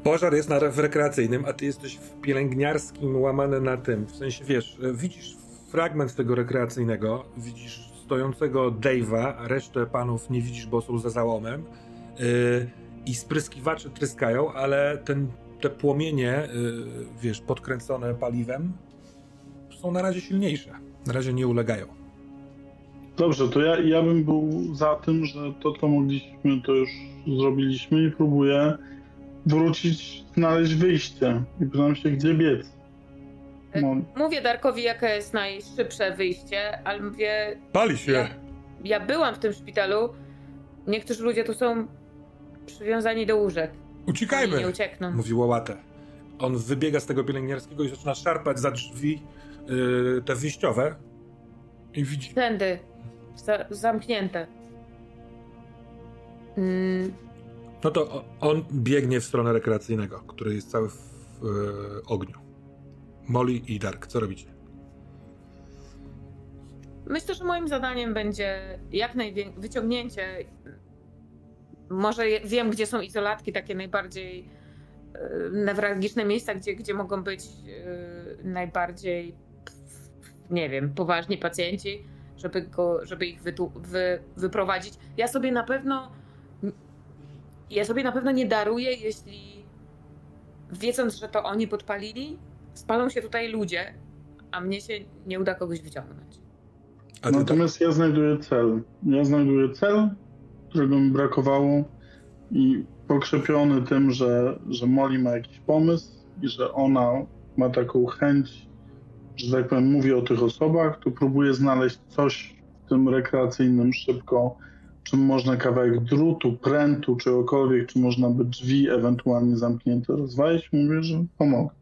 Pożar jest na, w rekreacyjnym, a ty jesteś w pielęgniarskim łamane na tym. W sensie, wiesz, widzisz fragment tego rekreacyjnego, widzisz stojącego Dave'a, resztę panów nie widzisz, bo są za załomem. Yy, I spryskiwacze tryskają, ale ten, te płomienie, yy, wiesz, podkręcone paliwem, są na razie silniejsze. Na razie nie ulegają. Dobrze, to ja, ja bym był za tym, że to, co mogliśmy, to już zrobiliśmy i próbuję wrócić, znaleźć wyjście. I pytam się, gdzie biec. No, Mówię Darkowi, jakie jest najszybsze wyjście, ale mówię, Pali się! ja, ja byłam w tym szpitalu. Niektórzy ludzie tu są przywiązani do łóżek. Oni nie Uciekajmy! uciekną. Mówi Łałatę. On wybiega z tego pielęgniarskiego i zaczyna szarpać za drzwi yy, te wyjściowe. I widzi. Tędy. Za, zamknięte. Mm, No to on biegnie w stronę rekreacyjnego, który jest cały w yy, ogniu. Molly i Dark, co robicie? myślę, że moim zadaniem będzie jak największe wyciągnięcie. Może wiem, gdzie są izolatki, takie najbardziej e, newralgiczne miejsca, gdzie, gdzie mogą być e, najbardziej, nie wiem, poważni pacjenci. żeby, go, żeby ich wytu, wy, wyprowadzić. Ja sobie na pewno ja sobie na pewno nie daruję, jeśli wiedząc, że to oni podpalili, spalą się tutaj ludzie, a mnie się nie uda kogoś wyciągnąć. Natomiast ja znajduję cel. Ja znajduję cel, którego mi brakowało i pokrzepiony tym, że, że Molly ma jakiś pomysł i że ona ma taką chęć, że tak powiem, mówi o tych osobach, to próbuję znaleźć coś w tym rekreacyjnym szybko, czym można kawałek drutu, prętu, czegokolwiek, czy można by drzwi ewentualnie zamknięte rozwalić. Mówię, że pomogę.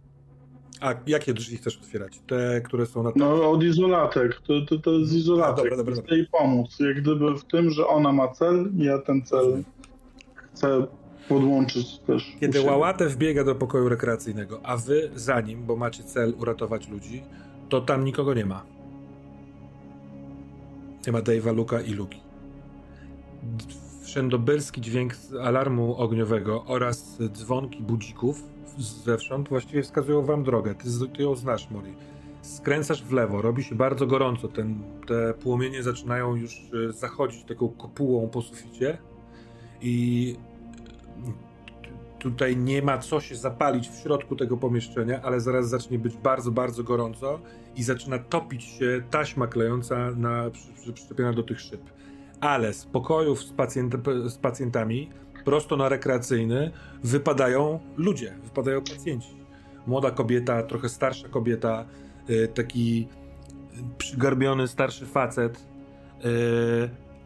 A jakie drzwi chcesz otwierać? Te, które są na No od izolatek, to, to, to jest izolatek. A, dobra, dobra, dobra. Chcę jej pomóc. Jak gdyby w tym, że ona ma cel i ja ten cel chcę podłączyć też. Kiedy Łałatę wbiega do pokoju rekreacyjnego, a wy za nim, bo macie cel uratować ludzi, to tam nikogo nie ma. Nie ma Dave'a, Luka i Luki. Wszędobylski dźwięk alarmu ogniowego oraz dzwonki budzików zewsząd właściwie wskazują wam drogę. Ty, ty ją znasz, Mori. Skręcasz w lewo, robi się bardzo gorąco. Ten, te płomienie zaczynają już e, zachodzić taką kopułą po suficie i tutaj nie ma co się zapalić w środku tego pomieszczenia, ale zaraz zacznie być bardzo, bardzo gorąco i zaczyna topić się taśma klejąca na, przy, przyczepiona do tych szyb. Ale z pokojów z, pacjent, z pacjentami prosto na rekreacyjny wypadają ludzie, wypadają pacjenci. Młoda kobieta, trochę starsza kobieta, yy, taki przygarbiony starszy facet, yy,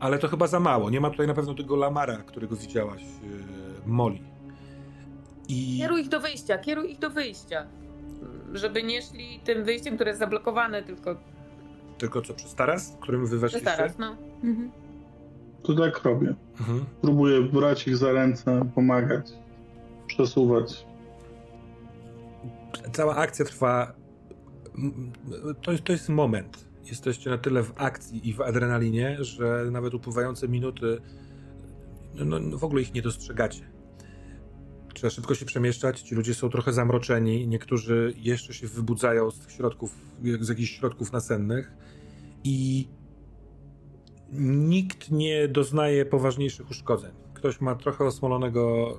ale to chyba za mało. Nie ma tutaj na pewno tego Lamara, którego widziałaś, yy, Molly. I... Kieruj ich do wyjścia, kieruj ich do wyjścia. Żeby nie szli tym wyjściem, które jest zablokowane, tylko... Tylko co, przez taras, którym wy weszliście? Przez taras, no. Mhm. To tak robię. Mhm. Próbuję brać ich za ręce, pomagać, przesuwać. Cała akcja trwa. To jest, to jest moment. Jesteście na tyle w akcji i w adrenalinie, że nawet upływające minuty, no, no, w ogóle ich nie dostrzegacie. Trzeba szybko się przemieszczać, ci ludzie są trochę zamroczeni, niektórzy jeszcze się wybudzają z tych środków, z jakichś środków nasennych i nikt nie doznaje poważniejszych uszkodzeń. Ktoś ma trochę osmolonego,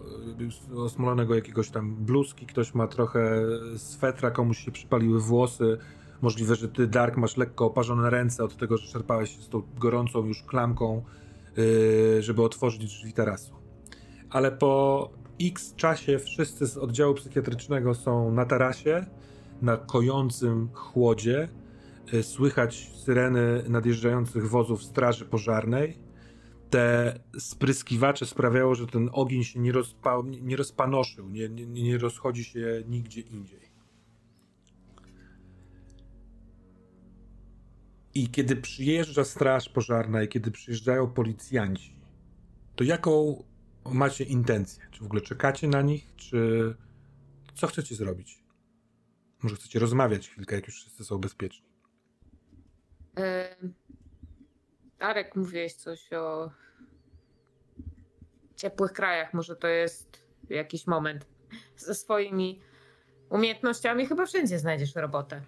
osmolonego jakiegoś tam bluzki, ktoś ma trochę swetra, komuś się przypaliły włosy. Możliwe, że ty, Dark, masz lekko oparzone ręce od tego, że czerpałeś się z tą gorącą już klamką, yy, żeby otworzyć drzwi tarasu. Ale po x czasie wszyscy z oddziału psychiatrycznego są na tarasie, na kojącym chłodzie, słychać syreny nadjeżdżających wozów straży pożarnej. Te spryskiwacze sprawiało, że ten ogień się nie, rozpa, nie rozpanoszył, nie, nie, nie rozchodzi się nigdzie indziej. I kiedy przyjeżdża straż pożarna i kiedy przyjeżdżają policjanci, to jaką macie intencję? Czy w ogóle czekacie na nich, czy co chcecie zrobić? Może chcecie rozmawiać chwilkę, jak już wszyscy są bezpieczni? Darek, mówiłeś coś o ciepłych krajach. Może to jest jakiś moment. Ze swoimi umiejętnościami chyba wszędzie znajdziesz robotę.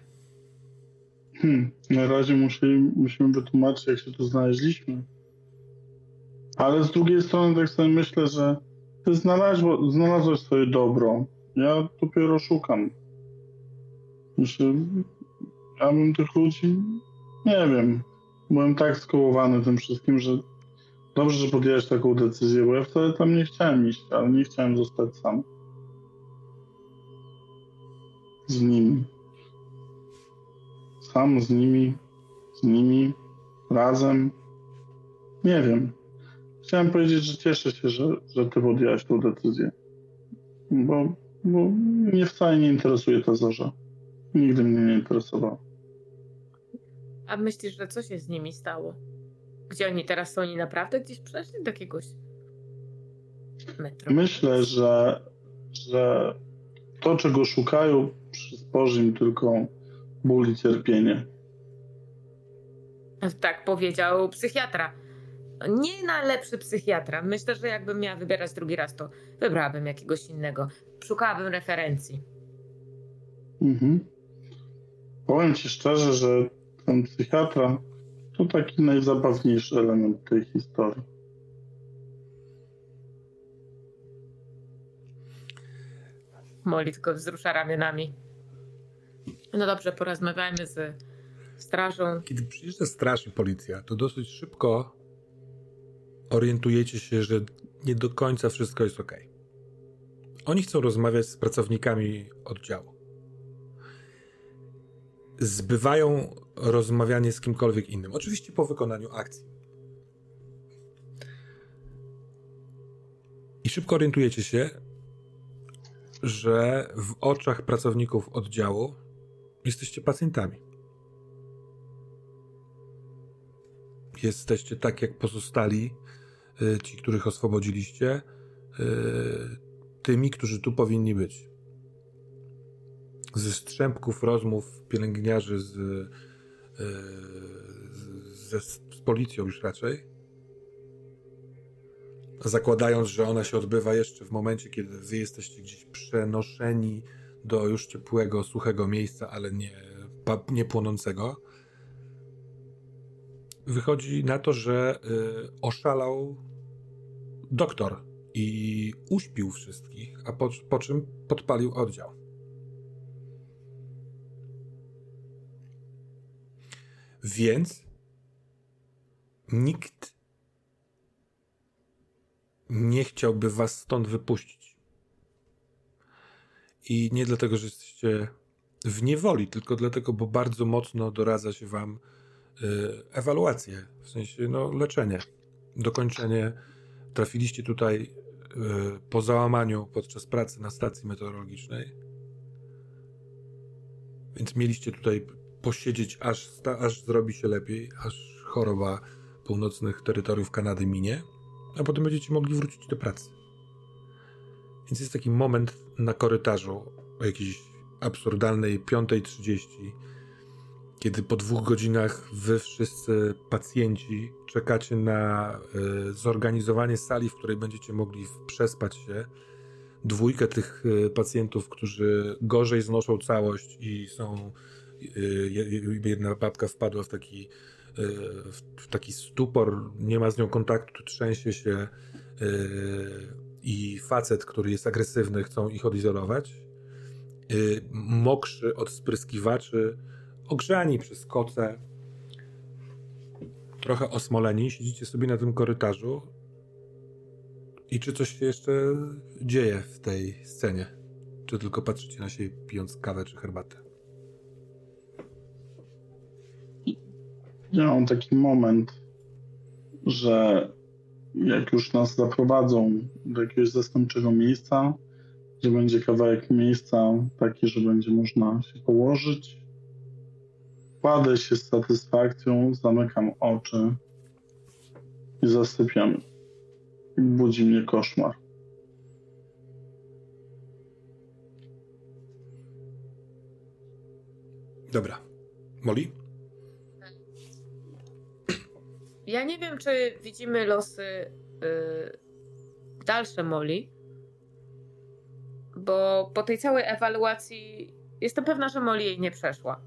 Hmm, na razie musimy, musimy wytłumaczyć, jak się tu znaleźliśmy. Ale z drugiej strony tak sobie myślę, że ty znalazłeś swoje dobro. Ja dopiero szukam. Myślę, ja bym tych ludzi nie wiem. Byłem tak skołowany tym wszystkim, że dobrze, że podjęłeś taką decyzję, bo ja wtedy tam nie chciałem iść, ale nie chciałem zostać sam. Z nimi. Sam z nimi, z nimi, razem. Nie wiem. Chciałem powiedzieć, że cieszę się, że, że ty podjęłaś tą decyzję. Bo, bo mnie wcale nie interesuje ta zorza. Nigdy mnie nie interesowała. A myślisz, że co się z nimi stało? Gdzie oni teraz są? Oni naprawdę gdzieś przeszli do jakiegoś metro? Myślę, że, że to, czego szukają, przysporzy im tylko ból i cierpienie. Tak powiedział psychiatra. Nie najlepszy psychiatra. Myślę, że jakbym miała wybierać drugi raz, to wybrałabym jakiegoś innego. Szukałabym referencji. Mhm. Powiem ci szczerze, że ten psychiatra, To taki najzabawniejszy element tej historii. Moli tylko wzrusza ramionami. No dobrze, porozmawiajmy z strażą. Kiedy przyjeżdża straż i policja, to dosyć szybko orientujecie się, że nie do końca wszystko jest ok. Oni chcą rozmawiać z pracownikami oddziału. Zbywają rozmawianie z kimkolwiek innym. Oczywiście po wykonaniu akcji. I szybko orientujecie się, że w oczach pracowników oddziału jesteście pacjentami. Jesteście tak jak pozostali, y, ci, których oswobodziliście, y, tymi, którzy tu powinni być. Ze strzępków rozmów pielęgniarzy z, y, z, z policją już raczej, zakładając, że ona się odbywa jeszcze w momencie, kiedy wy jesteście gdzieś przenoszeni do już ciepłego, suchego miejsca, ale nie, nie płonącego. Wychodzi na to, że y, oszalał doktor i uśpił wszystkich, a po, po czym podpalił oddział. Więc nikt nie chciałby was stąd wypuścić. I nie dlatego, że jesteście w niewoli, tylko dlatego, bo bardzo mocno doradza się wam y, ewaluację, w sensie no, leczenie, dokończenie. Trafiliście tutaj y, po załamaniu podczas pracy na stacji meteorologicznej, więc mieliście tutaj posiedzieć, aż, aż zrobi się lepiej, aż choroba północnych terytoriów Kanady minie a potem będziecie mogli wrócić do pracy. Więc jest taki moment na korytarzu o jakiejś absurdalnej 5.30, kiedy po dwóch godzinach wy wszyscy pacjenci czekacie na y, zorganizowanie sali, w której będziecie mogli przespać się. Dwójkę tych y, pacjentów, którzy gorzej znoszą całość i są. Y, jedna babka wpadła w taki w taki stupor, nie ma z nią kontaktu, trzęsie się i facet, który jest agresywny, chcą ich odizolować. Mokrzy od spryskiwaczy, ogrzani przez koce, trochę osmoleni, siedzicie sobie na tym korytarzu i czy coś się jeszcze dzieje w tej scenie? Czy tylko patrzycie na siebie pijąc kawę czy herbatę? Ja mam taki moment, że jak już nas zaprowadzą do jakiegoś zastępczego miejsca, gdzie będzie kawałek miejsca taki, że będzie można się położyć, kładę się z satysfakcją, zamykam oczy i zasypiam. Budzi mnie koszmar. Dobra. Molly? Ja nie wiem, czy widzimy losy yy, dalsze Moli, bo po tej całej ewaluacji jestem pewna, że Moli jej nie przeszła.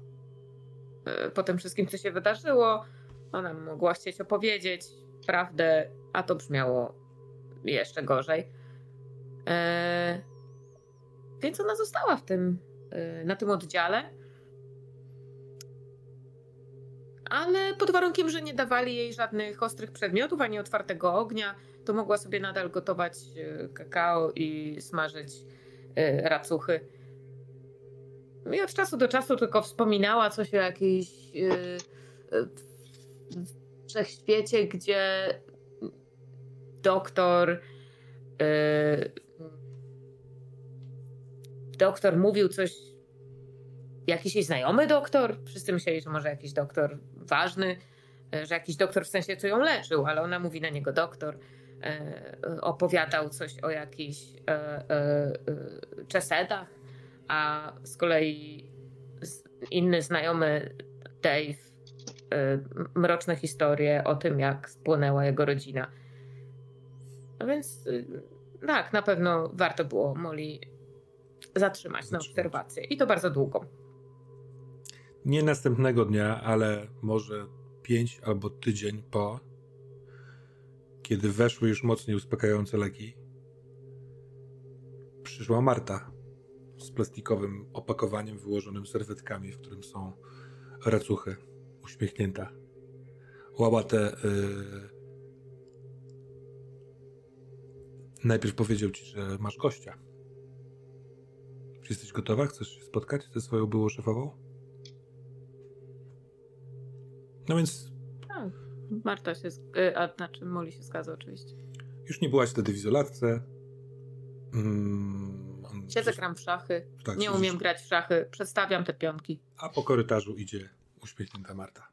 Yy, po tym wszystkim, co się wydarzyło, ona mogła chcieć opowiedzieć prawdę, a to brzmiało jeszcze gorzej. Yy, więc ona została w tym, yy, na tym oddziale ale pod warunkiem, że nie dawali jej żadnych ostrych przedmiotów ani otwartego ognia, to mogła sobie nadal gotować e, kakao i smażyć e, racuchy. I od czasu do czasu tylko wspominała coś o jakiejś e, wszechświecie, gdzie doktor doktor mówił coś jakiś jej znajomy doktor. Wszyscy myśleli, że może jakiś doktor ważny, e, że jakiś doktor w sensie co ją leczył, ale ona mówi na niego doktor. E, opowiadał coś o jakichś e, czesedach, a z kolei inny znajomy Dave mroczne historie o tym, jak spłonęła jego rodzina. No więc tak, na pewno warto było Molly zatrzymać na obserwację i to bardzo długo nie następnego dnia, ale może pięć albo tydzień po, kiedy weszły już mocniej uspokajające leki, przyszła Marta z plastikowym opakowaniem wyłożonym serwetkami, w którym są racuchy, uśmiechnięta. Łabate yy, najpierw powiedział ci, że masz gościa. Czy jesteś gotowa? Chcesz się spotkać ze swoją byłą szefową? No więc Tak. Marta się, y, a znaczy Molly się zgadza oczywiście. już nie byłaś wtedy w izolatce. Mm, on- Siedzę, gram w szachy. tak, Nie umiem grać w szachy. Przedstawiam te pionki. A po korytarzu idzie uśmiechnięta Marta.